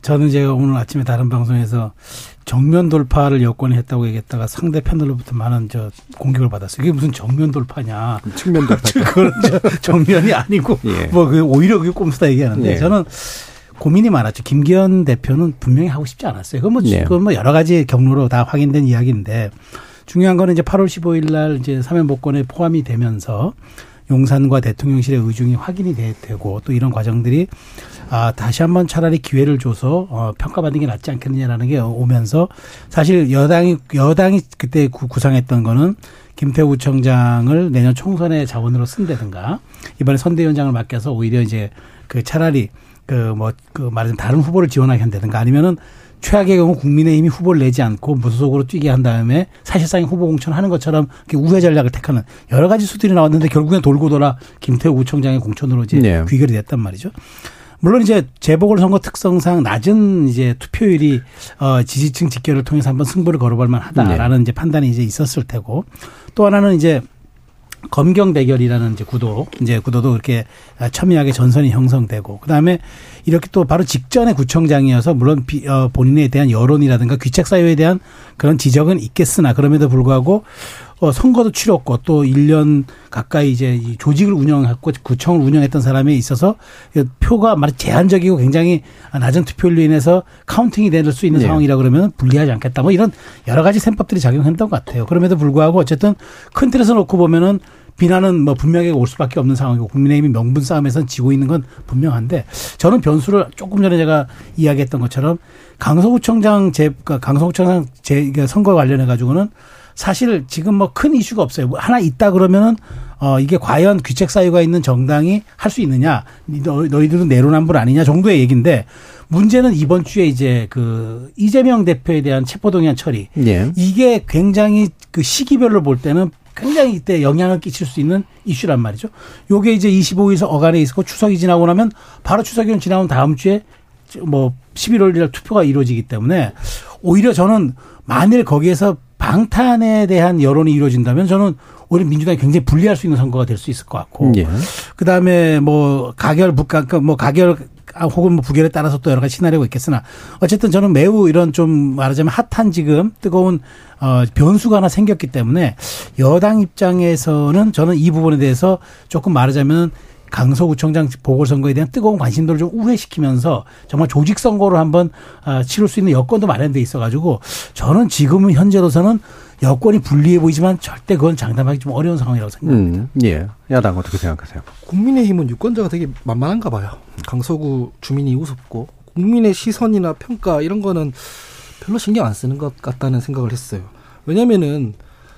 저는 제가 오늘 아침에 다른 방송에서 정면 돌파를 여권이 했다고 얘기했다가 상대편으로부터 많은 저 공격을 받았어요. 이게 무슨 정면 돌파냐? 측면 돌파. *laughs* 그건 저 정면이 아니고 예. 뭐그 오히려 그게 꼼수다 얘기하는데 예. 저는 고민이 많았죠. 김기현 대표는 분명히 하고 싶지 않았어요. 그건 뭐, 네. 그건 뭐 여러 가지 경로로 다 확인된 이야기인데 중요한 거는 이제 8월 15일 날 이제 사면 복권에 포함이 되면서 용산과 대통령실의 의중이 확인이 되, 되고 또 이런 과정들이 아 다시 한번 차라리 기회를 줘서 어, 평가받는 게 낫지 않겠느냐라는 게 오면서 사실 여당이 여당이 그때 구, 구상했던 거는 김태우 청장을 내년 총선의 자원으로 쓴다든가 이번에 선대위원장을 맡겨서 오히려 이제 그 차라리 그 뭐그 말하자면 다른 후보를 지원하게 한다든가 아니면은 최악의 경우 국민의힘이 후보를 내지 않고 무소속으로 뛰게 한 다음에 사실상 후보 공천하는 것처럼 우회 전략을 택하는 여러 가지 수들이 나왔는데 결국엔 돌고 돌아 김태우 구청장의 공천으로 이제 네. 귀결이 됐단 말이죠. 물론 이제 재보궐선거 특성상 낮은 이제 투표율이 어 지지층 직결을 통해서 한번 승부를 걸어볼 만하다라는 이제 판단이 이제 있었을 테고 또 하나는 이제 검경 대결이라는 이제 구도, 이제 구도도 이렇게 첨예하게 전선이 형성되고, 그 다음에 이렇게 또 바로 직전에 구청장이어서 물론 비, 어, 본인에 대한 여론이라든가 귀책 사유에 대한 그런 지적은 있겠으나 그럼에도 불구하고 어, 선거도 치렀고 또 1년 가까이 이제 이 조직을 운영했고 구청을 운영했던 사람에 있어서 그 표가 많이 제한적이고 굉장히 낮은 투표율로 인해서 counting이 될 수 있는 네. 상황이라 그러면 불리하지 않겠다. 뭐 이런 여러 가지 셈법들이 작용했던 것 같아요. 그럼에도 불구하고 어쨌든 큰 틀에서 놓고 보면은 비난은 뭐 분명하게 올 수밖에 없는 상황이고 국민의힘이 명분 싸움에선 지고 있는 건 분명한데 저는 변수를 조금 전에 제가 이야기했던 것처럼 강서구청장 제 그러니까 강서구청장 제 그러니까 선거 관련해 가지고는 사실 지금 뭐 큰 이슈가 없어요. 뭐 하나 있다 그러면은 어 이게 과연 귀책 사유가 있는 정당이 할 수 있느냐? 너, 너희들은 내로남불 아니냐 정도의 얘기인데 문제는 이번 주에 이제 그 이재명 대표에 대한 체포동의안 처리 예. 이게 굉장히 그 시기별로 볼 때는 굉장히 이때 영향을 끼칠 수 있는 이슈란 말이죠. 요게 이제 25일에서 어간에 있었고 추석이 지나고 나면 바로 추석이 지나온 다음 주에 뭐 11월 1일 투표가 이루어지기 때문에 오히려 저는 만일 거기에서 방탄에 대한 여론이 이루어진다면 저는 오히려 민주당이 굉장히 불리할 수 있는 선거가 될 수 있을 것 같고 예. 그다음에 뭐 가결 북가 뭐 가결 아, 혹은 뭐 부결에 따라서 또 여러 가지 시나리오가 있겠으나 어쨌든 저는 매우 이런 좀 말하자면 핫한 지금 뜨거운 어 변수가 하나 생겼기 때문에 여당 입장에서는 저는 이 부분에 대해서 조금 말하자면 강서구청장 보궐선거에 대한 뜨거운 관심도를 좀 우회시키면서 정말 조직 선거를 한번 아, 치를 수 있는 여건도 마련돼 있어가지고 저는 지금은 현재로서는 여건이 불리해 보이지만 절대 그건 장담하기 좀 어려운 상황이라고 생각합니다. 음, 예. 야당 어떻게 생각하세요? 국민의힘은 유권자가 되게 만만한가 봐요. 강서구 주민이 우습고 국민의 시선이나 평가 이런 거는 별로 신경 안 쓰는 것 같다는 생각을 했어요. 왜냐면은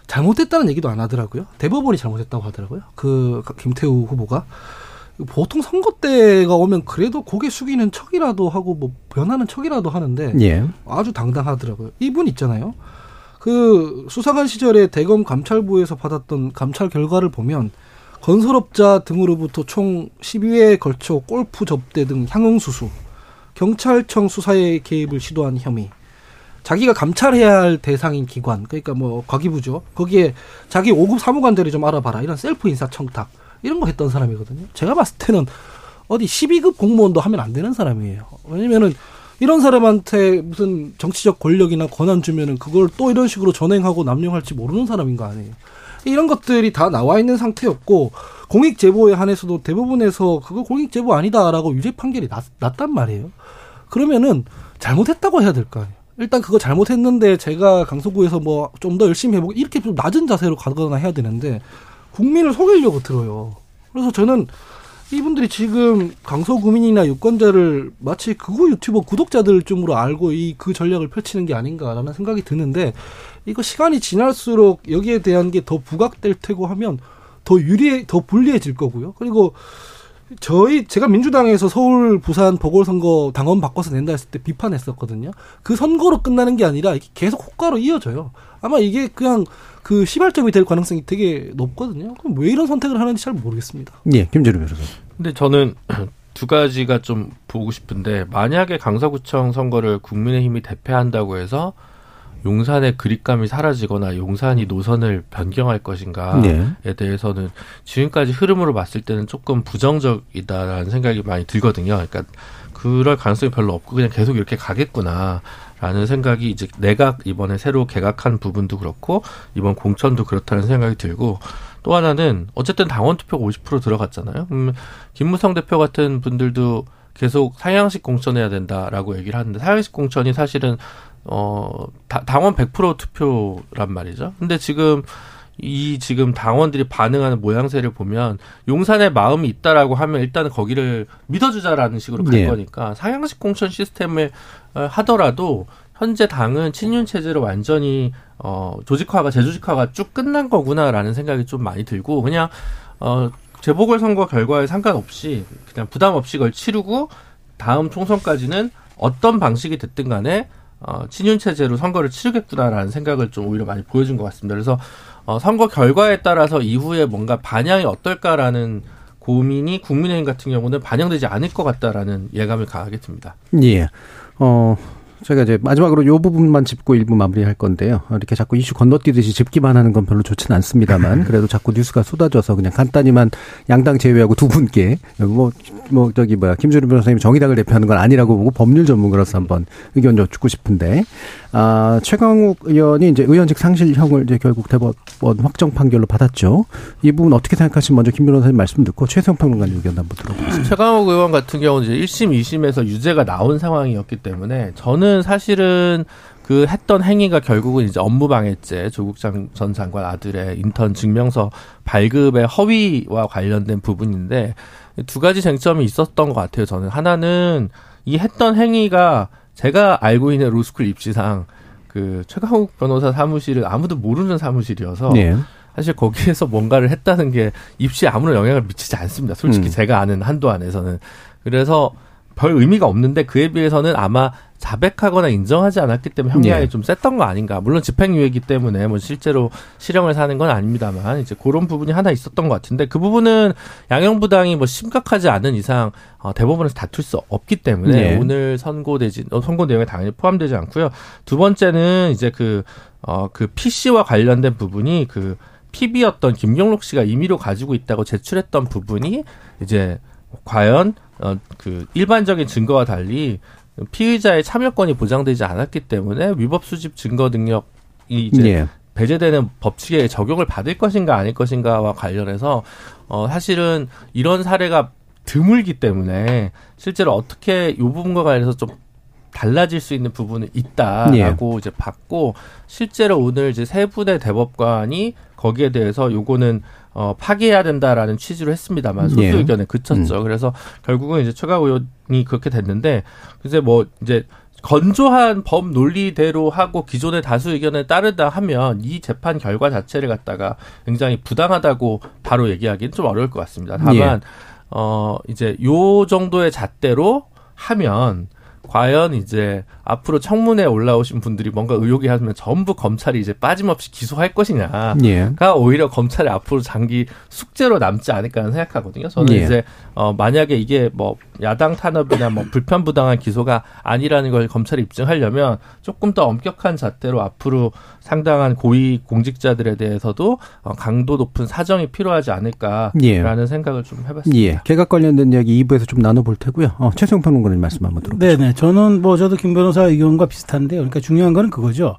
잘못됐다는 얘기도 안 하더라고요. 대법원이 잘못했다고 하더라고요. 그 김태우 후보가 보통 선거 때가 오면 그래도 고개 숙이는 척이라도 하고 뭐 변하는 척이라도 하는데 예. 아주 당당하더라고요. 이분 있잖아요. 그 수사관 시절에 대검 감찰부에서 받았던 감찰 결과를 보면 건설업자 등으로부터 총 12회에 걸쳐 골프 접대 등 향응 수수, 경찰청 수사에 개입을 시도한 혐의, 자기가 감찰해야 할 대상인 기관, 그러니까 뭐 과기부죠. 거기에 자기 5급 사무관들이 좀 알아봐라 이런 셀프 인사 청탁 이런 거 했던 사람이거든요. 제가 봤을 때는 어디 12급 공무원도 하면 안 되는 사람이에요. 왜냐면은 이런 사람한테 무슨 정치적 권력이나 권한 주면은 그걸 또 이런 식으로 전행하고 남용할지 모르는 사람인 거 아니에요. 이런 것들이 다 나와 있는 상태였고 공익 제보에 한해서도 대부분에서 그거 공익 제보 아니다라고 유죄 판결이 났, 났단 말이에요. 그러면은 잘못했다고 해야 될 거 아니에요. 일단 그거 잘못했는데 제가 강서구에서 뭐 좀 더 열심히 해보고 이렇게 좀 낮은 자세로 가거나 해야 되는데 국민을 속이려고 들어요. 그래서 저는 이분들이 지금 강서구민이나 유권자를 마치 그거 유튜버 구독자들쯤으로 알고 이 그 전략을 펼치는 게 아닌가라는 생각이 드는데 이거 시간이 지날수록 여기에 대한 게 더 부각될 테고 하면 더 유리해 더 불리해질 거고요. 그리고 저희 제가 민주당에서 서울 부산 보궐선거 당원 바꿔서 낸다 했을 때 비판했었거든요. 그 선거로 끝나는 게 아니라 계속 효과로 이어져요. 아마 이게 그냥 그 시발점이 될 가능성이 되게 높거든요. 그럼 왜 이런 선택을 하는지 잘 모르겠습니다. 예, 김재룡 변호사. 근데 저는 *clears throat* 두 가지가 좀 보고 싶은데 만약에 강서구청 선거를 국민의힘이 대패한다고 해서 용산의 그립감이 사라지거나 용산이 노선을 변경할 것인가에 예. 대해서는 지금까지 흐름으로 봤을 때는 조금 부정적이다라는 생각이 많이 들거든요. 그러니까 그럴 가능성이 별로 없고 그냥 계속 이렇게 가겠구나 라는 생각이 이제 내각 이번에 새로 개각한 부분도 그렇고 이번 공천도 그렇다는 생각이 들고 또 하나는 어쨌든 당원 투표가 50% 들어갔잖아요. 음, 김무성 대표 같은 분들도 계속 사양식 공천해야 된다라고 얘기를 하는데 사양식 공천이 사실은 어 다, 당원 100% 투표란 말이죠. 근데 지금 이 지금 당원들이 반응하는 모양새를 보면 용산에 마음이 있다라고 하면 일단은 거기를 믿어주자라는 식으로 갈 예. 거니까 사양식 공천 시스템을 어, 하더라도 현재 당은 친윤 체제로 완전히 어 조직화가 재조직화가 쭉 끝난 거구나라는 생각이 좀 많이 들고 그냥 어 재보궐 선거 결과에 상관없이 그냥 부담 없이 그걸 치르고 다음 총선까지는 어떤 방식이 됐든 간에 어, 친윤 체제로 선거를 치르겠구나라는 생각을 좀 오히려 많이 보여준 것 같습니다. 그래서 어, 선거 결과에 따라서 이후에 뭔가 반향이 어떨까라는 고민이 국민의힘 같은 경우는 반영되지 않을 것 같다라는 예감을 강하게 듭니다. 예. 어, 저희가 이제 마지막으로 요 부분만 짚고 일부 마무리할 건데요. 이렇게 자꾸 이슈 건너뛰듯이 짚기만 하는 건 별로 좋지는 않습니다만 *laughs* 그래도 자꾸 뉴스가 쏟아져서 그냥 간단히만 양당 제외하고 두 분께 뭐, 뭐 저기 뭐야 김준우 변호사님 정의당을 대표하는 건 아니라고 보고 법률 전문가로서 한번 의견 여쭙고 싶은데 아, 최강욱 의원이 이제 의원직 상실형을 이제 결국 대법원 확정 판결로 받았죠. 이 부분 어떻게 생각하시면 먼저 김 변호사님 말씀 듣고 최성 평론가님 의견 한번 들어보겠습니다. 최강욱 의원 같은 경우는 이제 1심, 2심에서 유죄가 나온 상황이었기 때문에 저는 사실은 그 했던 행위가 결국은 이제 업무방해죄 조국 장- 전 장관 아들의 인턴 증명서 발급의 허위와 관련된 부분인데 두 가지 쟁점이 있었던 것 같아요. 저는 하나는 이 했던 행위가 제가 알고 있는 로스쿨 입시상 그 최강욱 변호사 사무실을 아무도 모르는 사무실이어서 네. 사실 거기에서 뭔가를 했다는 게 입시에 아무런 영향을 미치지 않습니다. 솔직히 음. 제가 아는 한도 안에서는. 그래서 별 의미가 없는데 그에 비해서는 아마 자백하거나 인정하지 않았기 때문에 형량이 네. 좀 셌던 거 아닌가. 물론 집행유예이기 때문에 뭐 실제로 실형을 사는 건 아닙니다만 이제 그런 부분이 하나 있었던 것 같은데 그 부분은 양형부당이 뭐 심각하지 않은 이상 어, 대법원에서 다툴 수 없기 때문에 네. 오늘 선고되지 어, 선고 내용에 당연히 포함되지 않고요. 두 번째는 이제 그 어, 그 PC와 관련된 부분이 그 PB였던 김경록 씨가 임의로 가지고 있다고 제출했던 부분이 이제 과연 어, 그 일반적인 증거와 달리 피의자의 참여권이 보장되지 않았기 때문에 위법 수집 증거 능력이 이제 예. 배제되는 법칙에 적용을 받을 것인가 아닐 것인가와 관련해서 어 사실은 이런 사례가 드물기 때문에 실제로 어떻게 이 부분과 관련해서 좀 달라질 수 있는 부분은 있다라고 이제 봤고 실제로 오늘 이제 세 분의 대법관이 거기에 대해서 요거는 어 파기해야 된다라는 취지로 했습니다만 소수 예. 의견에 그쳤죠. 그래서 결국은 이제 최가 의원이 그렇게 됐는데 이제 뭐 이제 건조한 법 논리대로 하고 기존의 다수 의견에 따르다 하면 이 재판 결과 자체를 갖다가 굉장히 부당하다고 바로 얘기하기는 좀 어려울 것 같습니다. 다만 예. 어 이제 요 정도의 잣대로 하면 과연 이제 앞으로 청문회에 올라오신 분들이 뭔가 의혹이 하면 전부 검찰이 이제 빠짐없이 기소할 것이냐. 예. 가 오히려 검찰이 앞으로 장기 숙제로 남지 않을까 하는 생각하거든요. 저는 예. 이제 어 만약에 이게 뭐 야당 탄압이나 뭐 불편 부당한 기소가 아니라는 걸 검찰이 입증하려면 조금 더 엄격한 잣대로 앞으로 상당한 고위 공직자들에 대해서도 어 강도 높은 사정이 필요하지 않을까라는 예. 생각을 좀 해봤습니다. 예. 개각 관련된 이야기 2부에서 좀 나눠볼 테고요. 어, 최성 평론가님 말씀 한번 들어보죠. 네네. 저는 뭐 저도 김 변호사 의견과 비슷한데요. 그러니까 중요한 거는 그거죠.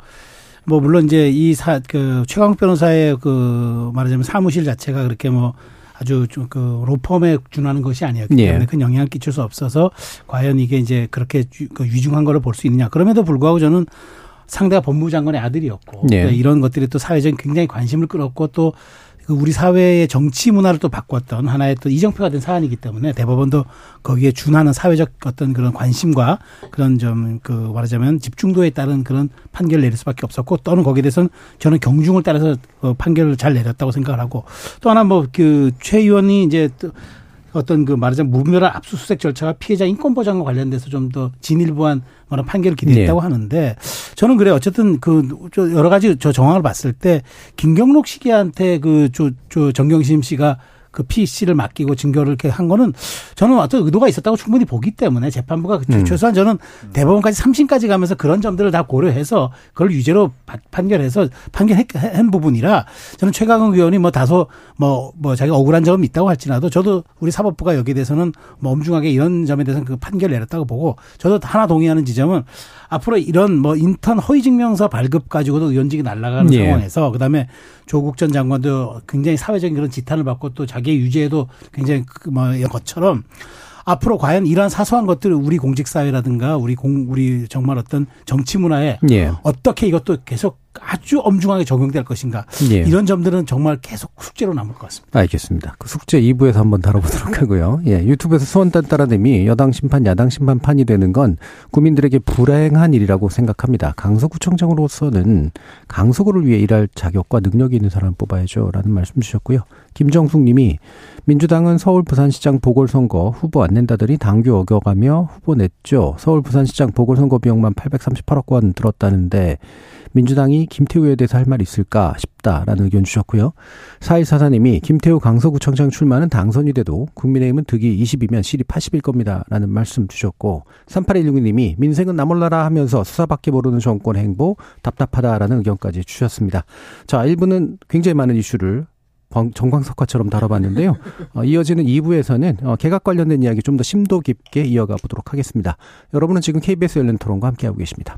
뭐 물론 이제 이사그 최강욱 변호사의 그 말하자면 사무실 자체가 그렇게 뭐 아주 좀 그 로펌에 준하는 것이 아니었기 예. 때문에 큰 영향을 끼칠 수 없어서 과연 이게 이제 그렇게 유- 그 거를 볼 수 있느냐. 그럼에도 불구하고 저는 상대가 법무부 장관의 아들이었고 예. 그러니까 이런 것들이 또 사회적인 굉장히 관심을 끌었고 또그 우리 사회의 정치 문화를 또 바꿨던 하나의 또 이정표가 된 사안이기 때문에 대법원도 거기에 준하는 사회적 어떤 그런 관심과 그런 좀 그 말하자면 집중도에 따른 그런 판결을 내릴 수밖에 없었고 또는 거기에 대해서는 저는 경중을 따라서 어, 판결을 잘 내렸다고 생각을 하고 또 하나 뭐 그 최 의원이 이제 또 어떤 그 말하자면 무분별한 압수수색 절차와 피해자 인권 보장과 관련돼서 좀 더 진일보한 그런 판결을 기대했다고 네. 하는데 저는 그래 요 어쨌든 그저 여러 가지 저 정황을 봤을 때 김경록 씨한테 그저저 정경심 씨가 그피 씨를 맡기고 증거를 이렇게 한 거는 저는 어떤 의도가 있었다고 충분히 보기 때문에 재판부가 그 음. 최소한 저는 대법원까지 삼심까지 가면서 그런 점들을 다 고려해서 그걸 유죄로 파- 판결해서 판결한 부분이라 저는 최강욱 의원이 뭐 다소 뭐, 뭐 자기가 억울한 점이 있다고 할지라도 저도 우리 사법부가 여기에 대해서는 뭐 엄중하게 이런 점에 대해서는 그 판결을 내렸다고 보고 저도 하나 동의하는 지점은 앞으로 이런 뭐 인턴 허위 증명서 발급 가지고도 의원직이 날아가는 예. 상황에서 그다음에 조국 전 장관도 굉장히 사회적인 그런 지탄을 받고 또 자기의 유죄에도 굉장히 그뭐 것처럼 앞으로 과연 이러한 사소한 것들을 우리 공직 사회라든가 우리 공 우리 정말 어떤 정치 문화에 예. 어떻게 이것도 계속 아주 엄중하게 적용될 것인가 예. 이런 점들은 정말 계속 숙제로 남을 것 같습니다. 알겠습니다. 그 숙제 2부에서 한번 다뤄보도록 *laughs* 하고요. 예, 유튜브에서 수원단 따라님이 여당 심판, 야당 심판 판이 되는 건 국민들에게 불행한 일이라고 생각합니다. 강서구청장으로서는 강서구를 위해 일할 자격과 능력이 있는 사람을 뽑아야죠. 라는 말씀 주셨고요. 김정숙 님이 민주당은 서울 부산시장 보궐선거 후보 안 낸다더니 당규 어겨가며 후보 냈죠. 서울 부산시장 보궐선거 비용만 838억 원 들었다는데 민주당이 김태우에 대해서 할말 있을까 싶다라는 의견 주셨고요. 4144님이 김태우 강서구청장 출마는 당선이 돼도 국민의힘은 득이 20이면 실이 80일 겁니다. 라는 말씀 주셨고 3816님이 민생은 나 몰라라 하면서 수사밖에 모르는 정권 행보 답답하다라는 의견까지 주셨습니다. 자 1부는 굉장히 많은 이슈를 광- 정광석화처럼 다뤄봤는데요. 어, 이어지는 2부에서는 어, 개각 관련된 이야기 좀 더 심도 깊게 이어가 보도록 하겠습니다. 여러분은 지금 KBS 열린 토론과 함께하고 계십니다.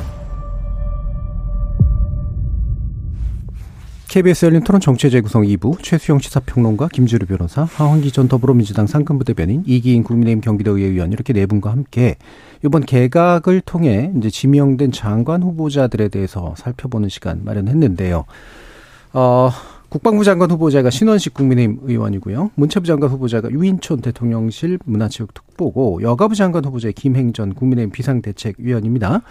KBS 열린 토론 정체 재 구성 2부 최수영 시사평론가 김주루 변호사 하환기 전 더불어민주당 상근부 대변인 이기인 국민의힘 경기도의회 의원 이렇게 네 분과 함께 이번 개각을 통해 이제 지명된 장관 후보자들에 대해서 살펴보는 시간 마련했는데요. 어, 국방부 장관 후보자가 신원식 국민의힘 의원이고요. 문체부 장관 후보자가 유인촌 대통령실 문화체육특보고 여가부 장관 후보자 김행전 국민의힘 비상대책위원입니다.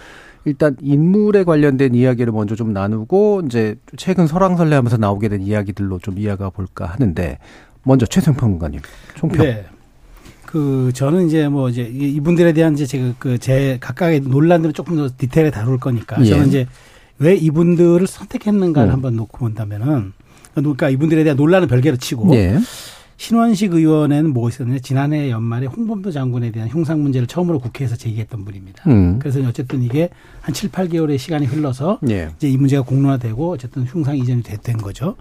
일단 인물에 관련된 이야기를 먼저 좀 나누고 이제 최근 설왕설래하면서 나오게 된 이야기들로 좀 이어가 볼까 하는데 먼저 최승 평론가님 총평. 네. 그 저는 이제 뭐 이제 이- 이분들에 대한 이제 제가 그 제 각각의 논란들을 조금 더 디테일에 다룰 거니까 예. 저는 이제 왜 이분들을 선택했는가를 음. 한번 놓고 본다면은 그러니까 이분들에 대한 논란은 별개로 치고 예. 신원식 의원에는 뭐 있었느냐 지난해 연말에 홍범도 장군에 대한 형상 문제를 처음으로 국회에서 제기했던 분입니다. 음. 그래서 어쨌든 이게 한 7, 8개월의 시간이 흘러서 예. 이제 이 문제가 공론화되고 어쨌든 흉상 이전이 됐던 거죠.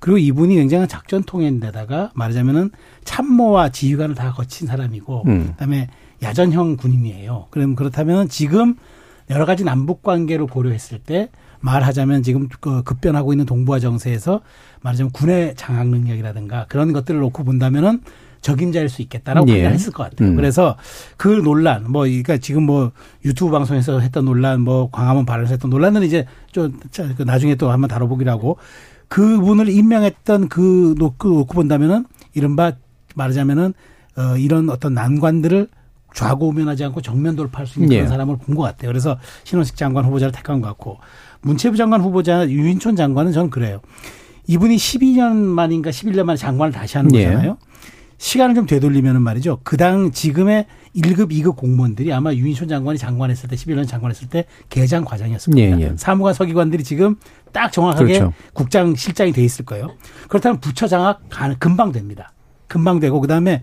그리고 이분이 굉장한 작전 통행인데다가 말하자면은 참모와 지휘관을 다 거친 사람이고 음. 그다음에 야전형 군인이에요. 그럼 그렇다면 지금 여러 가지 남북 관계를 고려했을 때 말하자면 지금 그 급변하고 있는 동북아 정세에서 말하자면 군의 장악 능력이라든가 그런 것들을 놓고 본다면은 적임자일 수 있겠다라고 예. 판단했을 것 같아요. 음. 그래서 그 논란, 뭐, 그러니까 지금 뭐 유튜브 방송에서 했던 논란, 뭐 광화문 발언에서 했던 논란은 이제 좀 자, 그 나중에 또 한번 다뤄보기로 하고 그분을 임명했던 그 놓고, 놓고 본다면은 이른바 말하자면은 어, 이런 어떤 난관들을 좌고우면하지 않고 정면 돌파할 수 있는 예. 그런 사람을 본 것 같아요. 그래서 신원식 장관 후보자를 택한 것 같고 문체부 장관 후보자 유인촌 장관은 저는 그래요. 이분이 12년 만인가 11년 만에 장관을 다시 하는 예. 거잖아요. 시간을 좀 되돌리면은 말이죠. 그 당 지금의 1급, 2급 공무원들이 아마 유인촌 장관이 장관했을 때 11년 장관했을 때 계장 과장이었을 겁니다. 예, 예. 사무관 서기관들이 지금 딱 정확하게 그렇죠. 국장 실장이 돼 있을 거예요. 그렇다면 부처 장악 금방 됩니다. 금방 되고 그다음에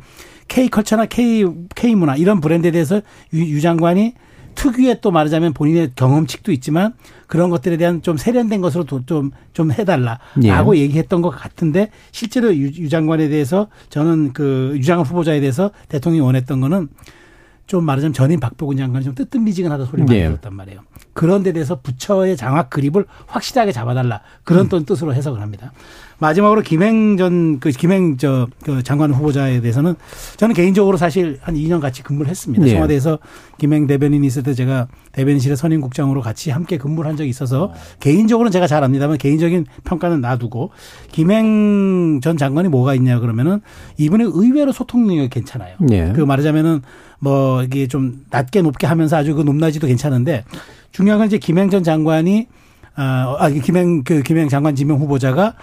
K 컬처나 K K 문화 이런 브랜드에 대해서 유, 유 장관이 특유의 또 말하자면 본인의 경험칙도 있지만 그런 것들에 대한 좀 세련된 것으로 좀, 좀 해달라라고 예. 얘기했던 것 같은데 실제로 유, 유 장관에 대해서 저는 그 유장관 후보자에 대해서 대통령이 원했던 거는 좀 말하자면 전임 박보근 장관이 좀 뜨뜻미지근하다 소리 많이 예. 들었단 말이에요. 그런 데 대해서 부처의 장악 그립을 확실하게 잡아달라 그런 음. 또 뜻으로 해석을 합니다. 마지막으로 김행 전, 그 김행 저, 그 장관 후보자에 대해서는 저는 개인적으로 사실 한 2년 같이 근무를 했습니다. 예. 청와대에서 김행 대변인이 있을 때 제가 대변인실의 선임국장으로 같이 함께 근무를 한 적이 있어서 개인적으로는 제가 잘 압니다만 개인적인 평가는 놔두고 김행 전 장관이 뭐가 있냐 그러면은 이분의 의외로 소통 능력이 괜찮아요. 예. 그 말하자면은 뭐 이게 좀 낮게 높게 하면서 아주 그 높낮이도 괜찮은데 중요한 건 이제 김행 전 장관이 아, 아 김행 그 김행 장관 지명 후보자가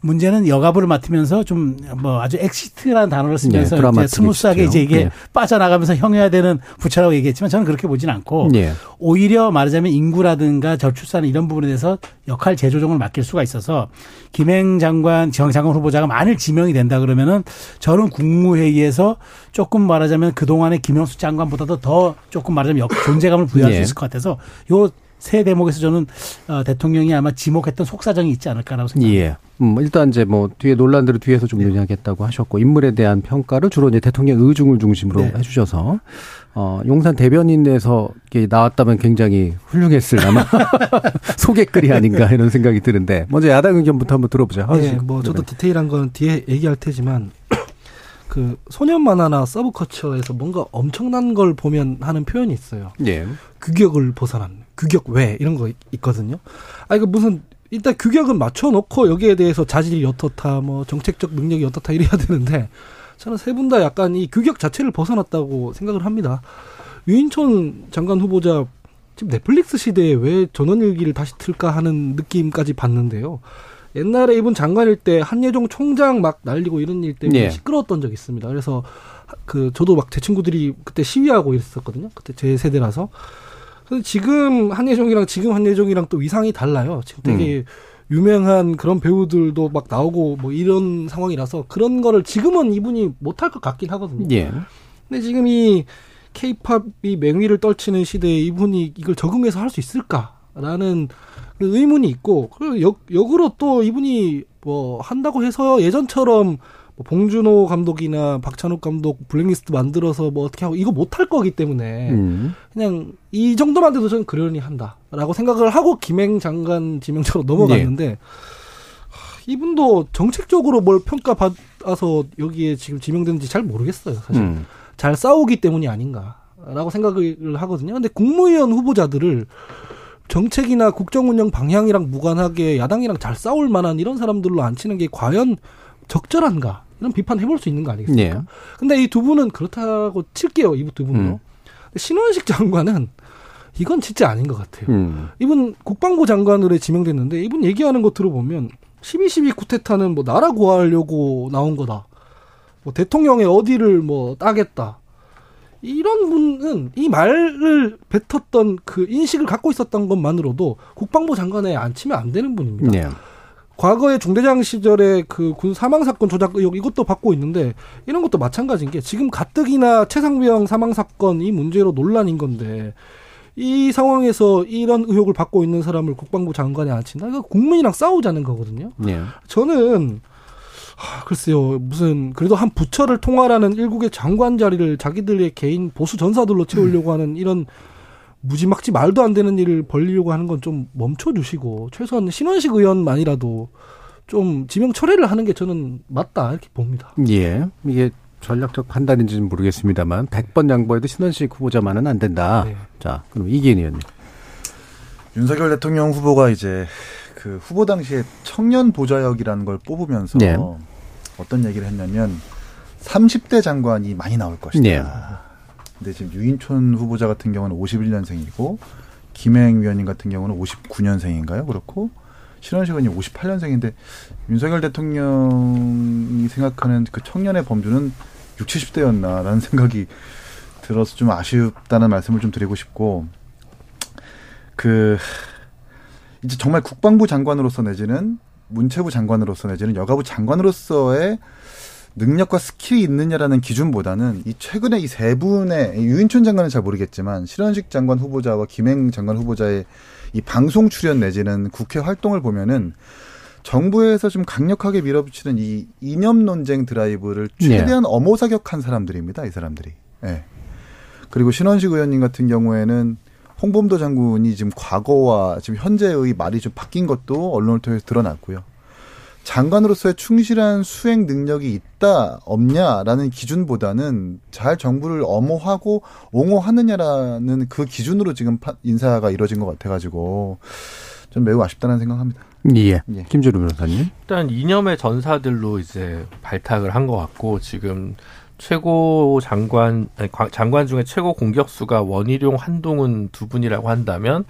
문제는 여가부를 맡으면서 좀 뭐 아주 exit라는 단어를 쓰면서 네, 드라마틱 이제 스무스하게 엑시트요. 이제 이게 네. 빠져나가면서 형해화되는 부처라고 얘기했지만 저는 그렇게 보진 않고 예. 오히려 말하자면 인구라든가 저출산 이런 부분에 대해서 역할 재조정을 맡길 수가 있어서 김행 장관, 지명 장관 후보자가 만일 지명이 된다 그러면은 저는 국무회의에서 조금 말하자면 그동안의 김영수 장관보다도 더 조금 말하자면 역- 존재감을 부여할 예. 수 있을 것 같아서 요 세 대목에서 저는 어, 대통령이 아마 지목했던 속사정이 있지 않을까라고 생각합니다. 예. 음, 일단 이제 뭐 뒤에 논란들을 뒤에서 좀 논의하겠다고 하셨고 인물에 대한 평가를 주로 이제 대통령 의중을 중심으로 네. 해주셔서 어, 용산 대변인에서 나왔다면 굉장히 훌륭했을 아마 *laughs* 소개글이 아닌가 이런 생각이 드는데 먼저 야당 의견부터 한번 들어보죠. 네, 뭐 저도. 디테일한 건 뒤에 얘기할 테지만 그 소년 만화나 서브커처에서 뭔가 엄청난 걸 보면 하는 표현이 있어요. 예. 규격을 벗어난 규격 외 이런 거 있- 있거든요. 아 이거 무슨 일단 규격은 맞춰놓고 여기에 대해서 자질이 어떻다, 뭐 정책적 능력이 어떻다 이래야 *laughs* 되는데 저는 세 분 다 약간 이 규격 자체를 벗어났다고 생각을 합니다. 유인촌 장관 후보자 지금 넷플릭스 시대에 왜 전원일기를 다시 틀까 하는 느낌까지 받는데요. 옛날에 이분 장관일 때 한예종 총장 막 날리고 이런 일 때문에 예. 시끄러웠던 적이 있습니다. 그래서 그 저도 막 제 친구들이 그때 시위하고 이랬었거든요. 그때 제 세대라서. 근데 지금 한예종이랑 지금 한예종이랑 또 위상이 달라요. 지금 되게 유명한 그런 배우들도 막 나오고 뭐 이런 상황이라서 그런 거를 지금은 이분이 못할 것 같긴 하거든요. 예. 근데 지금 이 케이팝이 맹위를 떨치는 시대에 이분이 이걸 적응해서 할 수 있을까라는 그 의문이 있고 그리고 역, 역으로 또 이분이 뭐 한다고 해서 예전처럼 뭐 봉준호 감독이나 박찬욱 감독 블랙리스트 만들어서 뭐 어떻게 하고 이거 못할 거기 때문에 음. 그냥 이 정도만 돼도 저는 그러니 한다라고 생각을 하고 김행 장관 지명자로 넘어갔는데 하, 이분도 정책적으로 뭘 평가받아서 여기에 지금 지명됐는지 잘 모르겠어요 사실 음. 잘 싸우기 때문이 아닌가라고 생각을 하거든요 근데 국무위원 후보자들을 정책이나 국정 운영 방향이랑 무관하게 야당이랑 잘 싸울 만한 이런 사람들로 앉히는 게 과연 적절한가 이런 비판 해볼 수 있는 거 아니겠습니까? 예. 근데 이 두 분은 그렇다고 칠게요. 이 두 분도. 음. 신원식 *laughs* 장관은 이건 진짜 아닌 것 같아요. 음. 이분 국방부 장관으로 지명됐는데 이분 얘기하는 거 들어보면 12.12 쿠데타는 뭐 나라 구하려고 나온 거다. 뭐 대통령의 어디를 뭐 따겠다. 이런 분은 이 말을 뱉었던 그 인식을 갖고 있었던 것만으로도 국방부 장관에 앉히면 안 되는 분입니다. 예. 과거에 중대장 시절에 그 군 사망 사건 조작 의혹 이것도 받고 있는데 이런 것도 마찬가지인 게 지금 가뜩이나 최상병 사망 사건 이 문제로 논란인 건데 이 상황에서 이런 의혹을 받고 있는 사람을 국방부 장관에 앉힌다. 이거 국민이랑 싸우자는 거거든요. 예. 저는 하, 글쎄요 무슨 그래도 한 부처를 통할하는 일국의 장관 자리를 자기들의 개인 보수 전사들로 채우려고 하는 이런 무지막지 말도 안 되는 일을 벌리려고 하는 건 좀 멈춰 주시고 최소한 신원식 의원만이라도 좀 지명 철회를 하는 게 저는 맞다 이렇게 봅니다. 예. 이게 전략적 판단인지는 모르겠습니다만 100번 양보해도 신원식 후보자만은 안 된다. 네. 자, 그럼 이기인 의원님. 윤석열 대통령 후보가 이제 그 후보 당시에 청년 보좌역이라는 걸 뽑으면서 네. 어떤 얘기를 했냐면 30대 장관이 많이 나올 것이다. 네. 근데 지금 유인촌 후보자 같은 경우는 51년생이고 김행 위원님 같은 경우는 59년생인가요? 그렇고 신원식 의원이 58년생인데 윤석열 대통령이 생각하는 그 청년의 범주는 60, 70대였나라는 생각이 들어서 좀 아쉽다는 말씀을 좀 드리고 싶고 그 이제 정말 국방부 장관으로서 내지는 문체부 장관으로서 내지는 여가부 장관으로서의 능력과 skill이 있느냐라는 기준보다는 이 최근에 이 세 분의 유인촌 장관은 잘 모르겠지만 신원식 장관 후보자와 김행 장관 후보자의 이 방송 출연 내지는 국회 활동을 보면은 정부에서 좀 강력하게 밀어붙이는 이 이념 논쟁 드라이브를 최대한 네. 엄호사격한 사람들입니다. 이 사람들이. 예. 네. 그리고 신원식 의원님 같은 경우에는 홍범도 장군이 지금 과거와 지금 현재의 말이 좀 바뀐 것도 언론을 통해서 드러났고요. 장관으로서의 충실한 수행 능력이 있다 없냐라는 기준보다는 잘 정부를 엄호하고 옹호하느냐라는 그 기준으로 지금 인사가 이루어진 것 같아가지고 좀 매우 아쉽다는 생각합니다. 예. 예. 김주루 변호사님. 일단 이념의 전사들로 이제 발탁을 한 것 같고 지금 최고 장관 아니, 장관 중에 최고 공격수가 원희룡 한동훈 두 분이라고 한다면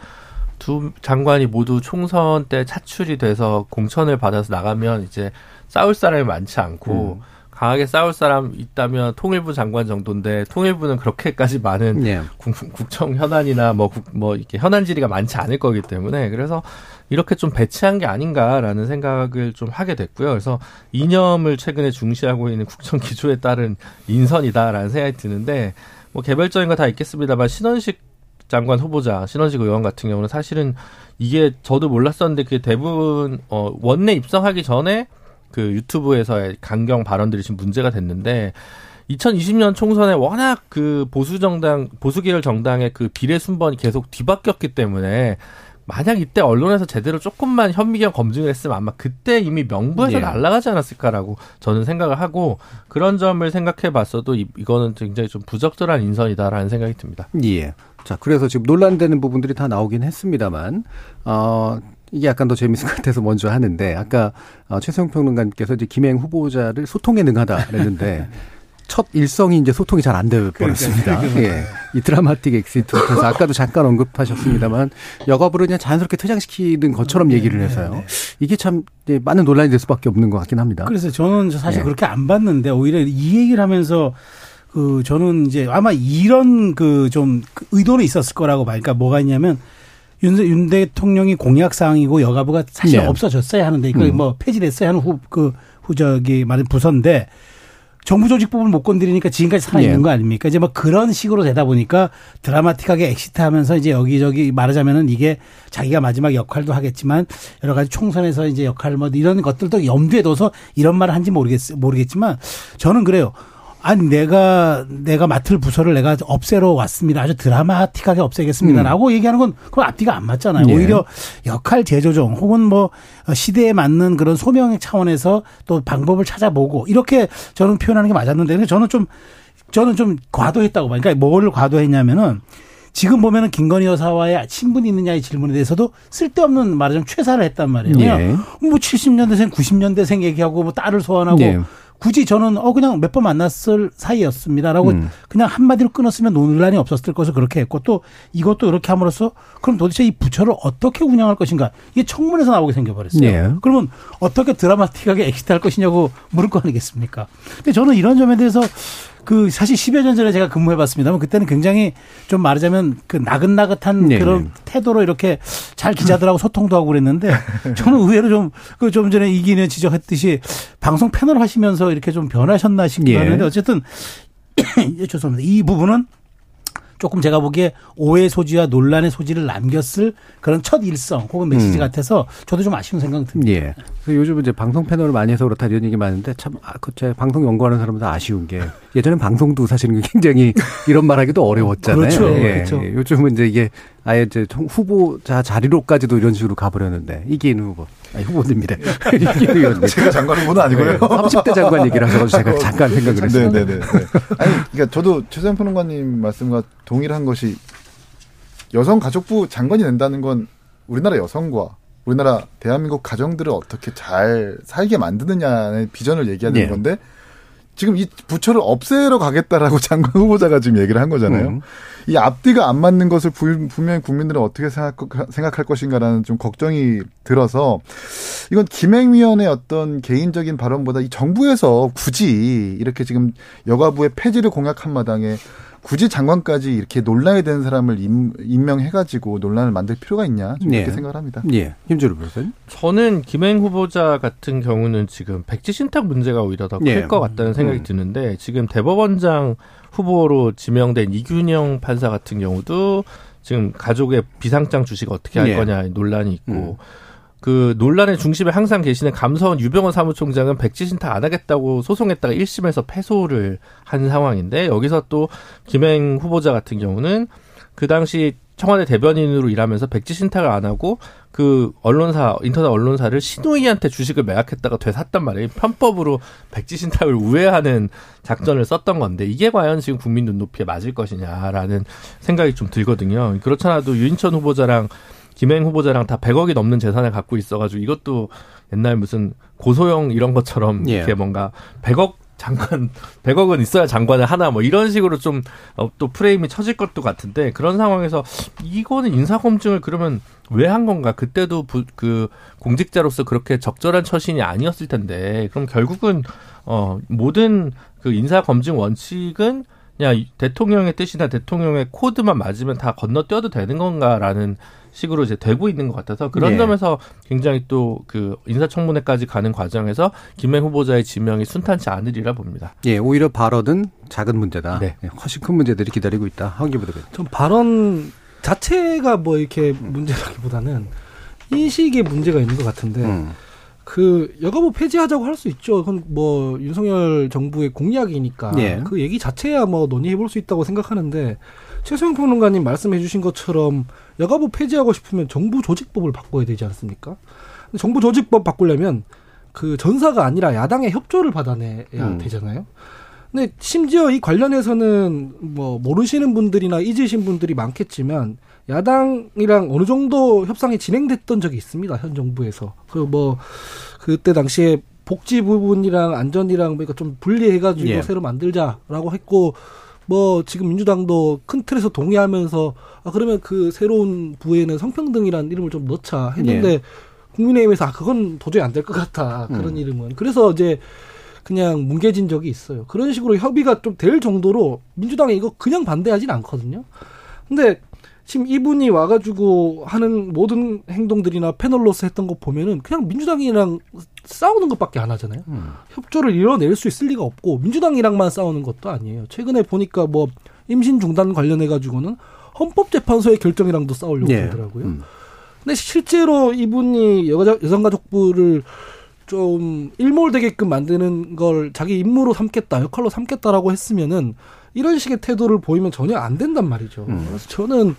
두 장관이 모두 총선 때 차출이 돼서 공천을 받아서 나가면 이제 싸울 사람이 많지 않고 음. 강하게 싸울 사람 있다면 통일부 장관 정도인데 통일부는 그렇게까지 많은 네. 국, 정 현안이나 뭐, 국, 뭐 이렇게 현안 질의가 많지 않을 거기 때문에 그래서 이렇게 좀 배치한 게 아닌가라는 생각을 좀 하게 됐고요. 그래서 이념을 최근에 중시하고 있는 국정 기조에 따른 인선이다라는 생각이 드는데 뭐 개별적인 거 다 있겠습니다만 신원식 장관 후보자 신원식 의원 같은 경우는 사실은 이게 저도 몰랐었는데 그게 대부분 어 원내 입성하기 전에 그 유튜브에서의 강경 발언들이 지금 문제가 됐는데 2020년 총선에 워낙 그 보수 정당 보수 계열 정당의 그 비례 순번이 계속 뒤바뀌었기 때문에 만약 이때 언론에서 제대로 조금만 현미경 검증을 했으면 아마 그때 이미 명부에서 예. 날아가지 않았을까라고 저는 생각을 하고 그런 점을 생각해 봤어도 이, 이거는 굉장히 좀 부적절한 인선이다라는 생각이 듭니다. 예. 자, 그래서 지금 논란되는 부분들이 다 나오긴 했습니다만, 어, 이게 약간 더 재밌을 것 같아서 먼저 하는데, 아까 어, 최수영 평론가님께서 이제 김행 후보자를 소통에 능하다 그랬는데, *laughs* 첫 일성이 이제 소통이 잘안돼 버렸습니다. 예. 이 dramatic exit에서 *laughs* 아까도 잠깐 언급하셨습니다만 여가부를 그냥 자연스럽게 퇴장시키는 것처럼 얘기를 해서요. 이게 참 많은 논란이 될 수밖에 없는 것 같긴 합니다. 그래서 저는 사실 예. 그렇게 안 봤는데 오히려 이 얘기를 하면서 그 저는 이제 아마 이런 그좀 그 의도는 있었을 거라고 봐요. 그러니까 뭐가 있냐면 윤, 윤 대통령이 공약 사항이고 여가부가 사실 네. 없어졌어야 하는데 이거 음. 뭐 폐지됐어야 하는 후 그 후적이 말은 부서인데 정부 조직법을 못 건드리니까 지금까지 살아있는 네. 거 아닙니까? 이제 뭐 그런 식으로 되다 보니까 드라마틱하게 exit 하면서 이제 여기저기 말하자면은 이게 자기가 마지막 역할도 하겠지만 여러 가지 총선에서 이제 역할 뭐 이런 것들도 염두에 둬서 이런 말을 한지 모르겠, 모르겠지만 저는 그래요. 아니 내가 내가 맡을 부서를 내가 없애러 왔습니다. 아주 드라마틱하게 없애겠습니다라고 음. 얘기하는 건 그건 앞뒤가 안 맞잖아요. 예. 오히려 역할 재조정 혹은 뭐 시대에 맞는 그런 소명 차원에서 또 방법을 찾아보고 이렇게 저는 표현하는 게 맞았는데 저는 좀 저는 좀 과도했다고 봐요. 그러니까 뭘 과도했냐면은 지금 보면은 김건희 여사와의 친분이 있느냐의 질문에 대해서도 쓸데없는 말하자면 최사를 했단 말이에요. 예. 뭐 70년대생, 90년대생 얘기하고 뭐 딸을 소환하고 예. 굳이 저는 어 그냥 몇 번 만났을 사이였습니다라고 음. 그냥 한마디로 끊었으면 논란이 없었을 것을 그렇게 했고 또 이것도 이렇게 함으로써 그럼 도대체 이 부처를 어떻게 운영할 것인가 이게 청문회에서 나오게 생겨버렸어요. 네. 그러면 어떻게 드라마틱하게 *laughs* 엑시트할 것이냐고 물을 거 아니겠습니까? 근데 저는 이런 점에 대해서 그 사실 10여 년 전에 제가 근무해봤습니다만 그때는 굉장히 좀 말하자면 그 나긋나긋한 네. 그런 태도로 이렇게 잘 기자들하고 소통도 하고 그랬는데 *laughs* 저는 의외로 좀 그 좀 전에 이기는 지적했듯이 방송 패널 하시면서 이렇게 좀 변하셨나 싶기도 예. 하는데 어쨌든 *coughs* 예, 죄송합니다. 이 부분은 조금 제가 보기에 오해 소지와 논란의 소지를 남겼을 그런 첫 일성 혹은 메시지 음. 같아서 저도 좀 아쉬운 생각이 듭니다. 예. 요즘 이제 방송 패널을 많이 해서 그렇다 이런 얘기 많은데 참, 아, 그제 방송 연구하는 사람도 아쉬운 게 예전에 방송도 사실은 굉장히 *laughs* 이런 말 하기도 어려웠잖아요. 그렇죠. 예. 그렇죠. 예. 요즘은 이제 이게 아예 이제 후보자 자리로까지도 이런 식으로 가버렸는데 이기인 후보. 아니, 후보입니다. 의원님. 제가 장관 후보는 아니고요. 네, 30대 장관 얘기를 하셔서 제가 어, 잠깐 생각을 했습니다. 네네네. 네, 네. 아니, 그러니까 저도 최선 평론가님 말씀과 동일한 것이 여성가족부 장관이 된다는 건 우리나라 여성과 우리나라 대한민국 가정들을 어떻게 잘 살게 만드느냐의 비전을 얘기하는 네. 건데 지금 이 부처를 없애러 가겠다라고 *laughs* 장관 후보자가 지금 얘기를 한 거잖아요. 음. 이 앞뒤가 안 맞는 것을 분명히 국민들은 어떻게 생각, 생각 할 것인가라는 좀 걱정이 들어서 이건 김행위원의 어떤 개인적인 발언보다 이 정부에서 굳이 이렇게 지금 여가부의 폐지를 공약한 마당에 굳이 장관까지 이렇게 논란이 되는 사람을 임, 임명해가지고 논란을 만들 필요가 있냐 좀 예. 이렇게 생각을 합니다. 예. 김주루 변호사님. 저는 김행 후보자 같은 경우는 지금 백지 신탁 문제가 오히려 더클 예. 것 같다는 생각이 음. 드는데 지금 대법원장 후보로 지명된 이균영 판사 같은 경우도 지금 가족의 비상장 주식 어떻게 할 예. 거냐 논란이 있고 음. 그 논란의 중심에 항상 계시는 감사원 유병원 사무총장은 백지 신탁 안 하겠다고 소송했다가 1심에서 패소를 한 상황인데 여기서 또 김행 후보자 같은 경우는 그 당시 청와대 대변인으로 일하면서 백지 신탁을 안 하고 그 언론사 인터넷 언론사를 신우이한테 주식을 매각했다가 되샀단 말이에요. 편법으로 백지 신탁을 우회하는 작전을 썼던 건데 이게 과연 지금 국민 눈높이에 맞을 것이냐라는 생각이 좀 들거든요. 그렇잖아도 유인천 후보자랑 김행 후보자랑 다 100억이 넘는 재산을 갖고 있어가지고 이것도 옛날 무슨 고소영 이런 것처럼 예. 이렇게 뭔가 100억 장관 *laughs* 100억은 있어야 장관을 하나 뭐 이런 식으로 좀 또 프레임이 쳐질 것도 같은데 그런 상황에서 이거는 인사 검증을 그러면 왜 한 건가? 그때도 부, 그 공직자로서 그렇게 적절한 처신이 아니었을 텐데 그럼 결국은 어 모든 그 인사 검증 원칙은 그냥 대통령의 뜻이나 대통령의 코드만 맞으면 다 건너뛰어도 되는 건가라는 식으로 이제 되고 있는 것 같아서 그런 예. 점에서 굉장히 또 그 인사청문회까지 가는 과정에서 김행 후보자의 지명이 순탄치 않으리라 봅니다. 예, 오히려 발언은 작은 문제다. 네. 예, 훨씬 큰 문제들이 기다리고 있다. 한기 부 대변. 전 발언 자체가 뭐 이렇게 문제라기보다는 인식에 문제가 있는 것 같은데 음. 그 여가부 폐지하자고 할 수 있죠. 그건 뭐 윤석열 정부의 공약이니까 예. 그 얘기 자체야 뭐 논의해 볼 수 있다고 생각하는데 최소영 평론가님 말씀해 주신 것처럼 여가부 폐지하고 싶으면 정부 조직법을 바꿔야 되지 않습니까? 정부 조직법 바꾸려면 그 전사가 아니라 야당의 협조를 받아내야 음. 되잖아요. 근데 심지어 이 관련해서는 뭐 모르시는 분들이나 잊으신 분들이 많겠지만 야당이랑 어느 정도 협상이 진행됐던 적이 있습니다. 현 정부에서. 그 뭐 그때 당시에 복지 부분이랑 안전이랑 그러니까 좀 분리해가지고 예. 새로 만들자라고 했고 뭐 지금 민주당도 큰 틀에서 동의하면서 아 그러면 그 새로운 부에는 성평등이라는 이름을 좀 넣자 했는데 예. 국민의힘에서 아 그건 도저히 안 될 것 같다 그런 음. 이름은 그래서 이제 그냥 뭉개진 적이 있어요. 그런 식으로 협의가 좀 될 정도로 민주당이 이거 그냥 반대하진 않거든요. 근데 지금 이분이 와가지고 하는 모든 행동들이나 패널로서 했던 거 보면은 그냥 민주당이랑 싸우는 것밖에 안 하잖아요. 음. 협조를 이뤄낼 수 있을 리가 없고 민주당이랑만 싸우는 것도 아니에요. 최근에 보니까 뭐 임신 중단 관련해 가지고는 헌법재판소의 결정이랑도 싸우려고 예. 하더라고요. 음. 근데 실제로 이분이 여자, 여성가족부를 좀 일몰되게끔 만드는 걸 자기 임무로 삼겠다, 역할로 삼겠다라고 했으면은 이런 식의 태도를 보이면 전혀 안 된단 말이죠. 음. 그래서 저는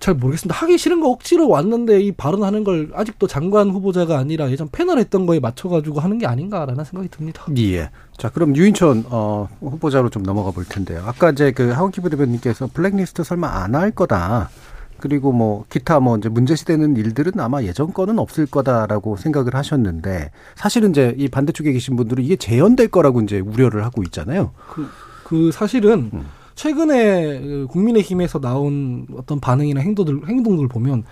잘 모르겠습니다. 하기 싫은 거 억지로 왔는데 이 발언하는 걸 아직도 장관 후보자가 아니라 예전 패널 했던 거에 맞춰가지고 하는 게 아닌가라는 생각이 듭니다. 예. 자, 그럼 유인천 어, 후보자로 좀 넘어가 볼 텐데요. 아까 이제 그 하원기 부대변님께서 블랙리스트 설마 안 할 거다. 그리고 뭐 기타 뭐 이제 문제시되는 일들은 아마 예전 거는 없을 거다라고 생각을 하셨는데 사실은 이제 이 반대쪽에 계신 분들은 이게 재현될 거라고 이제 우려를 하고 있잖아요. 그 사실은 음. 최근에 그 국민의힘에서 나온 어떤 반응이나 행동들 행동들 보면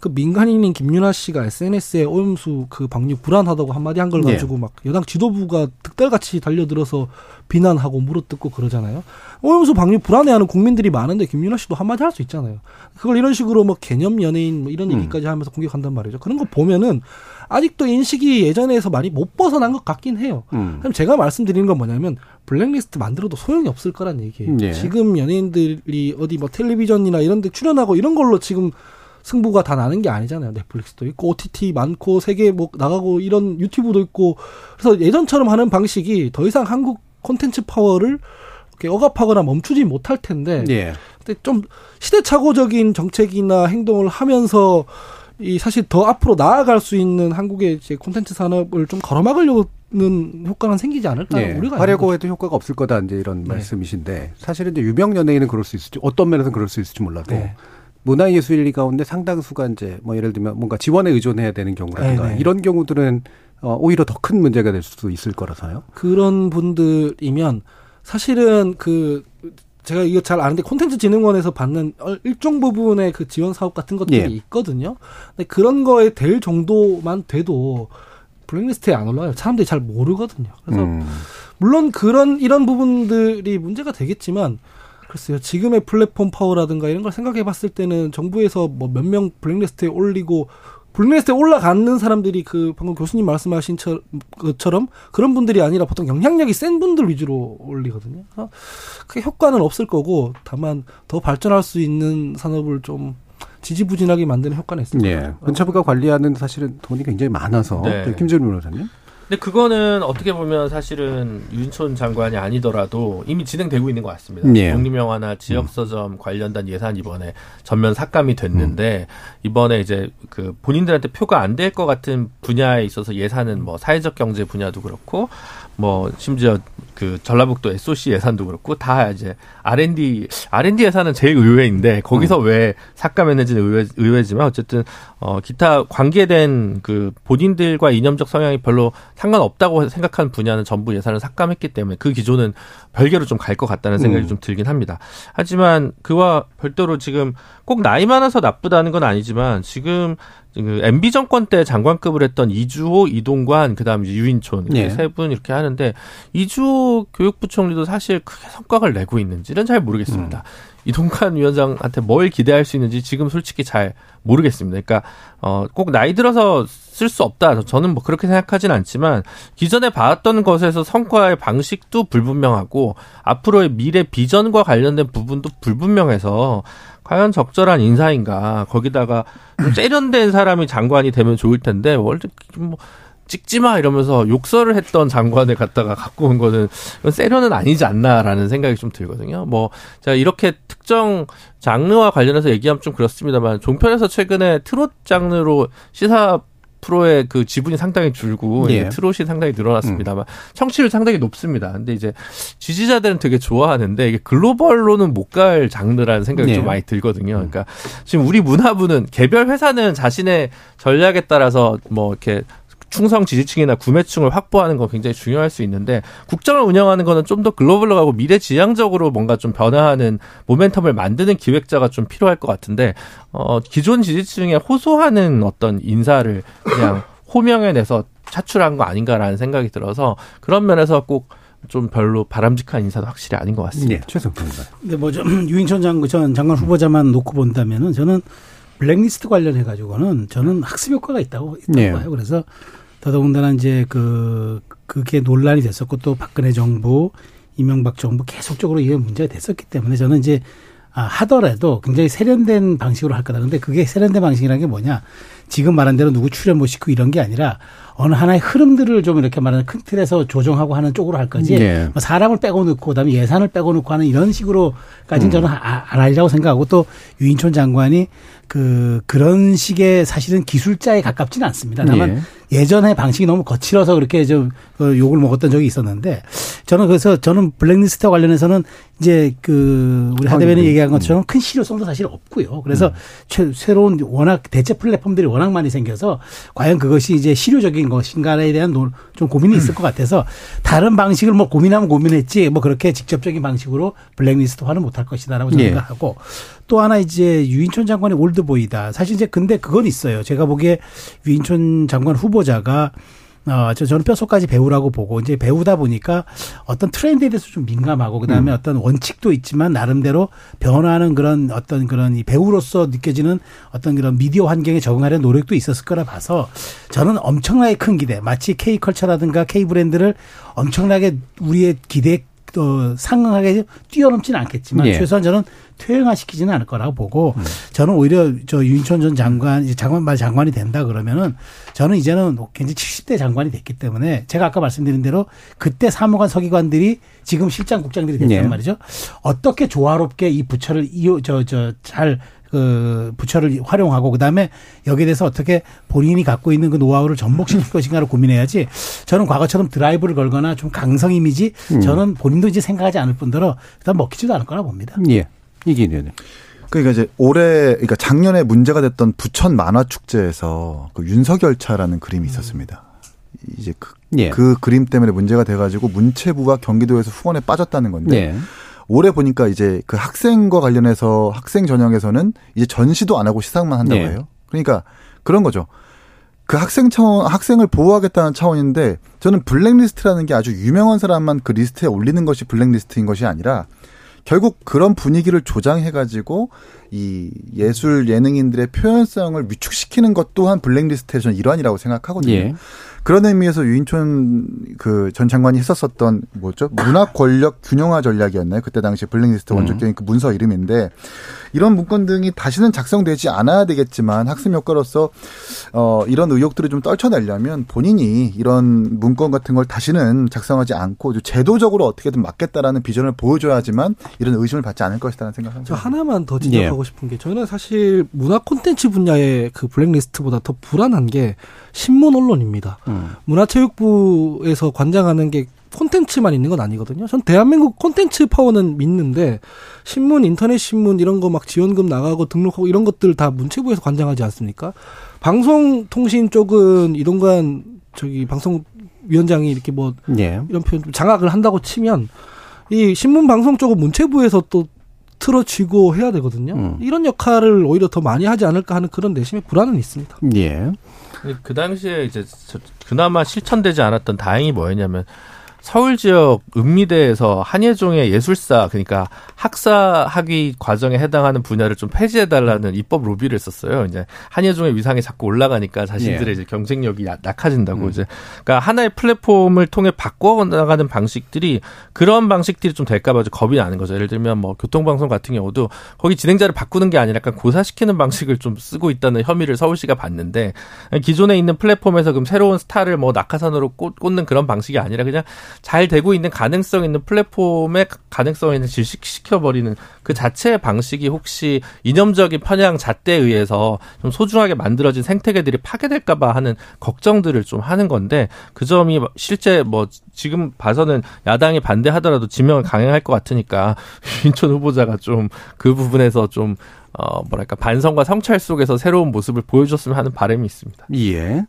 그 민간인인 김윤아 씨가 SNS에 오염수 그 방류 불안하다고 한마디 한걸 예. 가지고 막 여당 지도부가 득달같이 달려들어서 비난하고 물어뜯고 그러잖아요. 오염수 방류 불안해하는 국민들이 많은데 김윤아 씨도 한마디 할 수 있잖아요. 그걸 이런 식으로 뭐 개념 연예인 뭐 이런 음. 얘기까지 하면서 공격한단 말이죠. 그런 거 보면은 아직도 인식이 예전에서 많이 못 벗어난 것 같긴 해요. 음. 그럼 제가 말씀드리는 건 뭐냐면 블랙리스트 만들어도 소용이 없을 거란 얘기예요. 예. 지금 연예인들이 어디 뭐 텔레비전이나 이런 데 출연하고 이런 걸로 지금 승부가 다 나는 게 아니잖아요. 넷플릭스도 있고 OTT 많고 세계 뭐 나가고 이런 유튜브도 있고 그래서 예전처럼 하는 방식이 더 이상 한국 콘텐츠 파워를 이렇게 억압하거나 멈추지 못할 텐데 예. 근데 좀 시대착오적인 정책이나 행동을 하면서 이 사실 더 앞으로 나아갈 수 있는 한국의 이제 콘텐츠 산업을 좀 걸어막으려 는 효과는 생기지 않을까 예. 우리가 하려고 해도 효과가 없을 거다 이제 이런 네. 말씀이신데 사실은 이제 유명 연예인은 그럴 수 있을지 어떤 면에서는 그럴 수 있을지 몰라도 네. 문화예술인 가운데 상당수가 이제 뭐 예를 들면 뭔가 지원에 의존해야 되는 경우라든가 네, 네. 이런 경우들은 어, 오히려 더 큰 문제가 될 수도 있을 거라서요. 그런 분들이면 사실은 그 제가 이거 잘 아는데 콘텐츠 진흥원에서 받는 어, 일정 부분의 그 지원 사업 같은 것들이 예. 있거든요. 근데 그런 거에 될 정도만 돼도 블랙리스트에 안 올라와요. 사람들이 잘 모르거든요. 그래서 음. 물론 그런 이런 부분들이 문제가 되겠지만 글쎄요. 지금의 플랫폼 파워라든가 이런 걸 생각해 봤을 때는 정부에서 뭐 몇 명 블랙리스트에 올리고 블랙리스트에 올라가는 사람들이 그 방금 교수님 말씀하신 처- 것처럼 그런 분들이 아니라 보통 영향력이 센 분들 위주로 올리거든요. 그래서 크게 효과는 없을 거고 다만 더 발전할 수 있는 산업을 좀 지지부진하게 만드는 효과는 있을 예. 문체부가 관리하는 사실은 돈이 굉장히 많아서 네. 네. 김재룡 변호사님. 근데 그거는 어떻게 보면 사실은 윤촌 장관이 아니더라도 이미 진행되고 있는 것 같습니다. 예. 독립영화나 지역서점 관련된 예산 이번에 전면 삭감이 됐는데 이번에 이제 그 본인들한테 표가 안 될 것 같은 분야에 있어서 예산은 뭐 사회적 경제 분야도 그렇고 뭐 심지어 그 전라북도 SOC 예산도 그렇고 다 이제 R&D R&D 예산은 제일 의외인데 거기서 왜 삭감했는지는 의외, 의외지만 어쨌든 어 기타 관계된 그 본인들과 이념적 성향이 별로 상관없다고 생각하는 분야는 전부 예산을 삭감했기 때문에 그 기조는 별개로 좀 갈 것 같다는 생각이 음. 좀 들긴 합니다. 하지만 그와 별도로 지금 꼭 나이 많아서 나쁘다는 건 아니지만 지금 그 MB 정권 때 장관급을 했던 이주호, 이동관, 그다음 유인촌 예. 세분 이렇게 하는데 이주호 교육부총리도 사실 크게 성과를 내고 있는지는 잘 모르겠습니다. 이동관 위원장한테 뭘 기대할 수 있는지 지금 솔직히 잘 모르겠습니다. 그러니까 어 꼭 나이 들어서 쓸 수 없다. 저는 뭐 그렇게 생각하진 않지만 기존에 봐왔던 것에서 성과의 방식도 불분명하고 앞으로의 미래 비전과 관련된 부분도 불분명해서 과연 적절한 인사인가 거기다가 좀 세련된 사람이 장관이 되면 좋을 텐데 원래 뭐 찍지 마 이러면서 욕설을 했던 장관을 갖다가 갖고 온 거는 세련은 아니지 않나라는 생각이 좀 들거든요. 뭐 제가 이렇게 특정 장르와 관련해서 얘기하면 좀 그렇습니다만 종편에서 최근에 트롯 장르로 시사 프로의 그 지분이 상당히 줄고 예. 트롯이 상당히 늘어났습니다만 청취율 상당히 높습니다. 근데 이제 지지자들은 되게 좋아하는데 이게 글로벌로는 못 갈 장르라는 생각이 예. 좀 많이 들거든요. 그러니까 지금 우리 문화부는 개별 회사는 자신의 전략에 따라서 뭐 이렇게 충성 지지층이나 구매층을 확보하는 건 굉장히 중요할 수 있는데 국정을 운영하는 거는 좀 더 글로벌로 가고 미래지향적으로 뭔가 좀 변화하는 모멘텀을 만드는 기획자가 좀 필요할 것 같은데 어 기존 지지층에 호소하는 어떤 인사를 그냥 *coughs* 호명해내서 차출한 거 아닌가라는 생각이 들어서 그런 면에서 꼭 좀 별로 바람직한 인사도 확실히 아닌 것 같습니다. 예. 최성 변호사. 근데 뭐좀 *coughs* 유인천 장관 전 장관 후보자만 놓고 본다면은 저는 블랙리스트 관련해 가지고는 저는 학습 효과가 있다고 있다고 네. 봐요. 그래서 더더군다나 이제 그 그게 논란이 됐었고 또 박근혜 정부, 이명박 정부 계속적으로 이게 문제가 됐었기 때문에 저는 이제 아, 하더라도 굉장히 세련된 방식으로 할 거다. 근데 그게 세련된 방식이라는 게 뭐냐? 지금 말한 대로 누구 출연 못 시키고 이런 게 아니라 어느 하나의 흐름들을 좀 이렇게 말하는 큰 틀에서 조정하고 하는 쪽으로 할 거지. 네. 뭐 사람을 빼고 넣고 그다음에 예산을 빼고 넣고 하는 이런 식으로까지는 저는 아- 안 하리라고 생각하고 또 유인촌 장관이 그 그런 식의 사실은 기술자에 가깝지는 않습니다. 다만 예. 전의 방식이 너무 거칠어서 그렇게 좀 어, 욕을 먹었던 적이 있었는데 저는 그래서 저는 블랙리스트와 관련해서는 이제 그 우리 하대변이 음. 얘기한 것처럼 큰 실효성도 사실 없고요. 그래서 최- 새로운 워낙 대체 플랫폼들이 워낙 많이 생겨서 과연 그것이 이제 실효적인 것인가에 대한 노- 좀 고민이 있을 것 같아서 다른 방식을 뭐 고민하면 고민했지 뭐 그렇게 직접적인 방식으로 블랙리스트화는 못할 것이다라고 저는 예. 생각하고 또 하나 이제 유인촌 장관이 올드보이다. 사실 이제 근데 그건 있어요. 제가 보기에 유인촌 장관 후보자가 어, 저, 저는 뼛속까지 배우라고 보고, 이제 배우다 보니까 어떤 트렌드에 대해서 좀 민감하고, 그 다음에 어떤 원칙도 있지만, 나름대로 변화하는 그런 어떤 그런 이 배우로서 느껴지는 어떤 그런 미디어 환경에 적응하려는 노력도 있었을 거라 봐서, 저는 엄청나게 큰 기대, 마치 K컬처라든가 K브랜드를 엄청나게 우리의 기대에 어, 상응하게 뛰어넘지는 않겠지만, 예. 최소한 저는 퇴행화시키지는 않을 거라고 보고 저는 오히려 저 윤천 전 장관 장관 말 장관이 된다 그러면은 저는 이제는 굉장히 70대 장관이 됐기 때문에 제가 아까 말씀드린 대로 그때 사무관 서기관들이 지금 실장 국장들이 됐단 예. 말이죠. 어떻게 조화롭게 이 부처를 이어 저저 잘 그 부처를 활용하고 그다음에 여기에 대해서 어떻게 본인이 갖고 있는 그 노하우를 접목시킬 것인가를 고민해야지 저는 과거처럼 드라이브를 걸거나 좀 강성 이미지 저는 본인도 이제 생각하지 않을 뿐더러 일단 먹히지도 않을 거라 봅니다. 예. 이기인 의원님. 그러니까 이제 올해 그러니까 작년에 문제가 됐던 부천 만화 축제에서 그 윤석열차라는 그림이 있었습니다. 이제 그, 예. 그 그림 때문에 문제가 돼가지고 문체부가 경기도에서 후원에 빠졌다는 건데 예. 올해 보니까 이제 그 학생과 관련해서 학생 전형에서는 이제 전시도 안 하고 시상만 한다고 네. 해요. 그러니까 그런 거죠. 그 학생 차원, 학생을 보호하겠다는 차원인데 저는 블랙리스트라는 게 아주 유명한 사람만 그 리스트에 올리는 것이 블랙리스트인 것이 아니라 결국 그런 분위기를 조장해가지고 이 예술 예능인들의 표현성을 위축시키는 것 또한 블랙리스트의 전 일환이라고 생각하거든요. 예. 그런 의미에서 유인촌 그 전 장관이 했었었던 뭐죠? 문화 권력 균형화 전략이었나요? 그때 당시 블랙리스트 음. 원조격인 그 문서 이름인데 이런 문건 등이 다시는 작성되지 않아야 되겠지만 학습 효과로서 어 이런 의혹들을 좀 떨쳐내려면 본인이 이런 문건 같은 걸 다시는 작성하지 않고 좀 제도적으로 어떻게든 막겠다라는 비전을 보여줘야지만 이런 의심을 받지 않을 것이라는 저 생각합니다. 하나만 더 지적하고 싶은 게 저는 사실 문화 콘텐츠 분야의 그 블랙리스트보다 더 불안한 게 신문 언론입니다. 음. 문화체육부에서 관장하는 게 콘텐츠만 있는 건 아니거든요. 전 대한민국 콘텐츠 파워는 믿는데 신문, 인터넷 신문 이런 거 막 지원금 나가고 등록하고 이런 것들 다 문체부에서 관장하지 않습니까? 방송통신 쪽은 이동관 저기 방송위원장이 이렇게 뭐 예. 이런 표현 좀 장악을 한다고 치면 이 신문 방송 쪽은 문체부에서 또 틀어쥐고 해야 되거든요. 음. 이런 역할을 오히려 더 많이 하지 않을까 하는 그런 내심의 불안은 있습니다. 예. 그 당시에 이제 저- 그나마 실천되지 않았던 다행이 뭐였냐면 서울 지역 읍미대에서 한예종의 예술사 그러니까 학사 학위 과정에 해당하는 분야를 좀 폐지해 달라는 입법 로비를 했었어요. 이제 한예종의 위상이 자꾸 올라가니까 자신들의 예. 이제 경쟁력이 야- 낙하진다고 음. 이제 그러니까 하나의 플랫폼을 통해 바꿔 나가는 방식들이 그런 방식들이 좀 될까봐 좀 겁이 나는 거죠. 예를 들면 뭐 교통방송 같은 경우도 거기 진행자를 바꾸는 게 아니라 약간 고사시키는 방식을 좀 쓰고 있다는 혐의를 서울시가 받는데 기존에 있는 플랫폼에서 그럼 새로운 스타를 뭐 낙하산으로 꽂, 꽂는 그런 방식이 아니라 그냥 잘 되고 있는 가능성 있는 플랫폼의 가능성 있는 질식시켜 버리는 그 자체의 방식이 혹시 이념적인 편향 잣대에 의해서 좀 소중하게 만들어진 생태계들이 파괴될까봐 하는 걱정들을 좀 하는 건데 그 점이 실제 뭐 지금 봐서는 야당이 반대하더라도 지명을 강행할 것 같으니까 *laughs* 윤천 후보자가 좀 그 부분에서 좀 어, 뭐랄까, 반성과 성찰 속에서 새로운 모습을 보여줬으면 하는 바람이 있습니다. 예.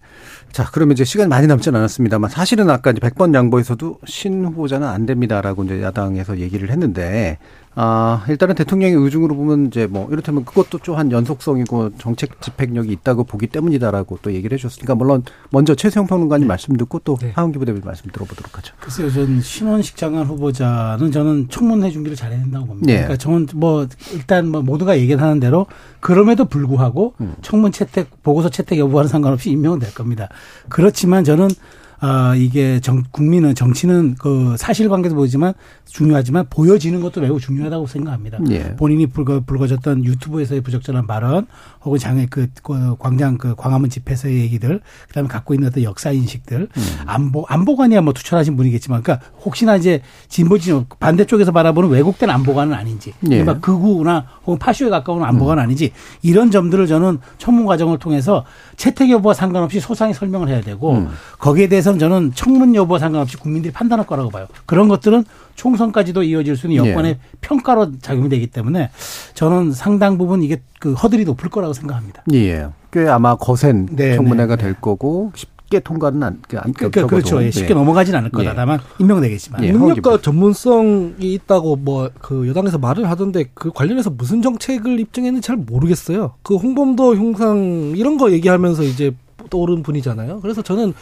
자, 그러면 이제 시간이 많이 남진 않았습니다만 사실은 아까 이제 100번 양보에서도 신 후보자는 안 됩니다라고 이제 야당에서 얘기를 했는데 아, 일단은 대통령의 의중으로 보면 이제 뭐 이렇다면 그것도 또한 연속성이고 정책 집행력이 있다고 보기 때문이다라고 또 얘기를 해 주셨으니까 물론 먼저 최세영 평론가님 말씀 듣고 또 네. 하은기 부대변인 말씀 들어보도록 하죠. 글쎄요, 전 신원식 장관 후보자는 저는 청문회 준비를 잘해야 된다고 봅니다. 예. 그러니까 저는 뭐 일단 뭐 모두가 얘기하는 대로 그럼에도 불구하고 음. 청문 채택 보고서 채택 여부와는 상관없이 임명은 될 겁니다. 그렇지만 저는 아 이게 정, 국민은 정치는 그 사실관계도 보이지만 중요하지만 보여지는 것도 매우 중요하다고 생각합니다. 예. 본인이 불거, 불거졌던 유튜브에서의 부적절한 발언 혹은 장애 그, 그 광장 그 광화문 집회에서의 얘기들 그다음에 갖고 있는 어떤 역사 인식들 음. 안보 안보관이야 뭐 투철하신 분이겠지만 그러니까 혹시나 이제 진보 진영 반대쪽에서 바라보는 왜곡된 안보관은 아닌지 예. 막 극우나 혹은 파쇼에 가까운 안보관은 아닌지 이런 점들을 저는 청문 과정을 통해서 채택 여부와 상관없이 소상히 설명을 해야 되고 음. 거기에 대해서 는 저는 청문 여부와 상관없이 국민들이 판단할 거라고 봐요. 그런 것들은 총선까지도 이어질 수 있는 여권의 예. 평가로 작용이 되기 때문에 저는 상당 부분 이게 그 허들이 높을 거라고 생각합니다. 예. 꽤 아마 거센 네, 청문회가 네, 될 거고 쉽게 통과는 안, 안 그러니까. 그렇죠. 예, 쉽게 예. 넘어가진 않을 거다. 예. 다만 임명되겠지만. 예. 능력과 전문성이 있다고 뭐 그 여당에서 말을 하던데 그 관련해서 무슨 정책을 입증했는지 잘 모르겠어요. 그 홍범도 흉상 이런 거 얘기하면서 이제 떠오른 분이잖아요. 그래서 저는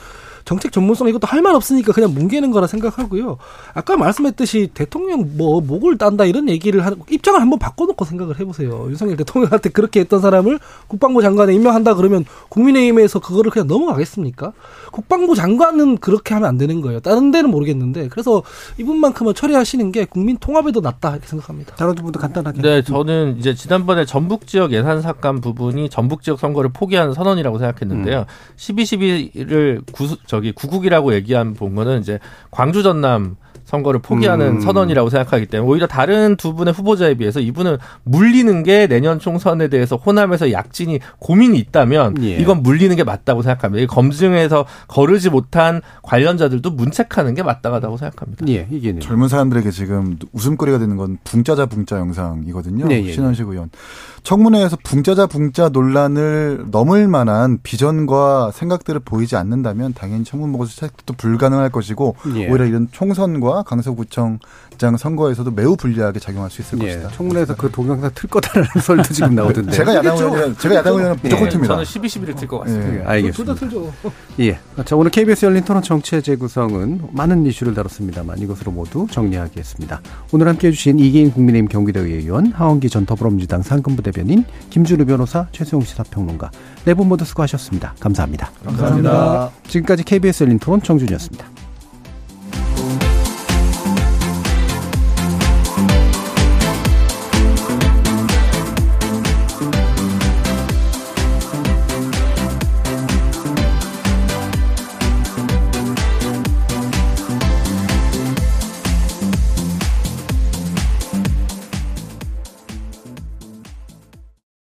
정책 전문성 이것도 할 말 없으니까 그냥 뭉개는 거라 생각하고요. 아까 말씀했듯이 대통령 뭐 목을 딴다 이런 얘기를 하는 입장을 한번 바꿔놓고 생각을 해보세요. 윤석열 대통령한테 그렇게 했던 사람을 국방부 장관에 임명한다 그러면 국민의힘에서 그거를 그냥 넘어가겠습니까? 국방부 장관은 그렇게 하면 안 되는 거예요. 다른 데는 모르겠는데 그래서 이분만큼은 처리하시는 게 국민 통합에도 낫다 이렇게 생각합니다. 다른 두 분도 간단하게. 네, 저는 이제 지난번에 전북 지역 예산 삭감 부분이 전북 지역 선거를 포기하는 선언이라고 생각했는데요. 12.12를 구, 저기 구국이라고 얘기한 본 거는 이제 광주 전남 선거를 포기하는 음. 선언이라고 생각하기 때문에 오히려 다른 두 분의 후보자에 비해서 이분은 물리는 게 내년 총선에 대해서 호남에서 약진이 고민이 있다면 예. 이건 물리는 게 맞다고 생각합니다. 이 검증에서 거르지 못한 관련자들도 문책하는 게 마땅하다고 생각합니다. 예, 이게 젊은 사람들에게 지금 웃음거리가 되는 건 붕짜자 붕짜 영상이거든요. 네, 예, 신원식 의원. 청문회에서 붕짜자 붕짜 논란을 넘을 만한 비전과 생각들을 보이지 않는다면 당연히 청문 보고서 채택도 불가능할 것이고 예. 오히려 이런 총선과 강서구청장 선거에서도 매우 불리하게 작용할 수 있을 예, 것이다. 청문회에서 그 동영상 틀 거다라는 *laughs* 설도 지금 나오던데. 제가 야당 의원은 제가 야당 의원은 무조건 예, 틉니다. 저는 12, 11을 틀 것 같습니다. 예. 예, 둘다 알겠습니다. 틀죠. *laughs* 예. 자, 오늘 KBS 열린 토론 정치의 재구성은 많은 이슈를 다뤘습니다만 이것으로 모두 정리하겠습니다. 오늘 함께 해주신 이기인 국민의힘 경기도의 의원, 하원기 전 더불어민주당 상근부 대변인, 김준우 변호사, 최수용 시사평론가 네 분 모두 수고하셨습니다. 감사합니다. 감사합니다. 지금까지 KBS 열린 토론 정준이었습니다.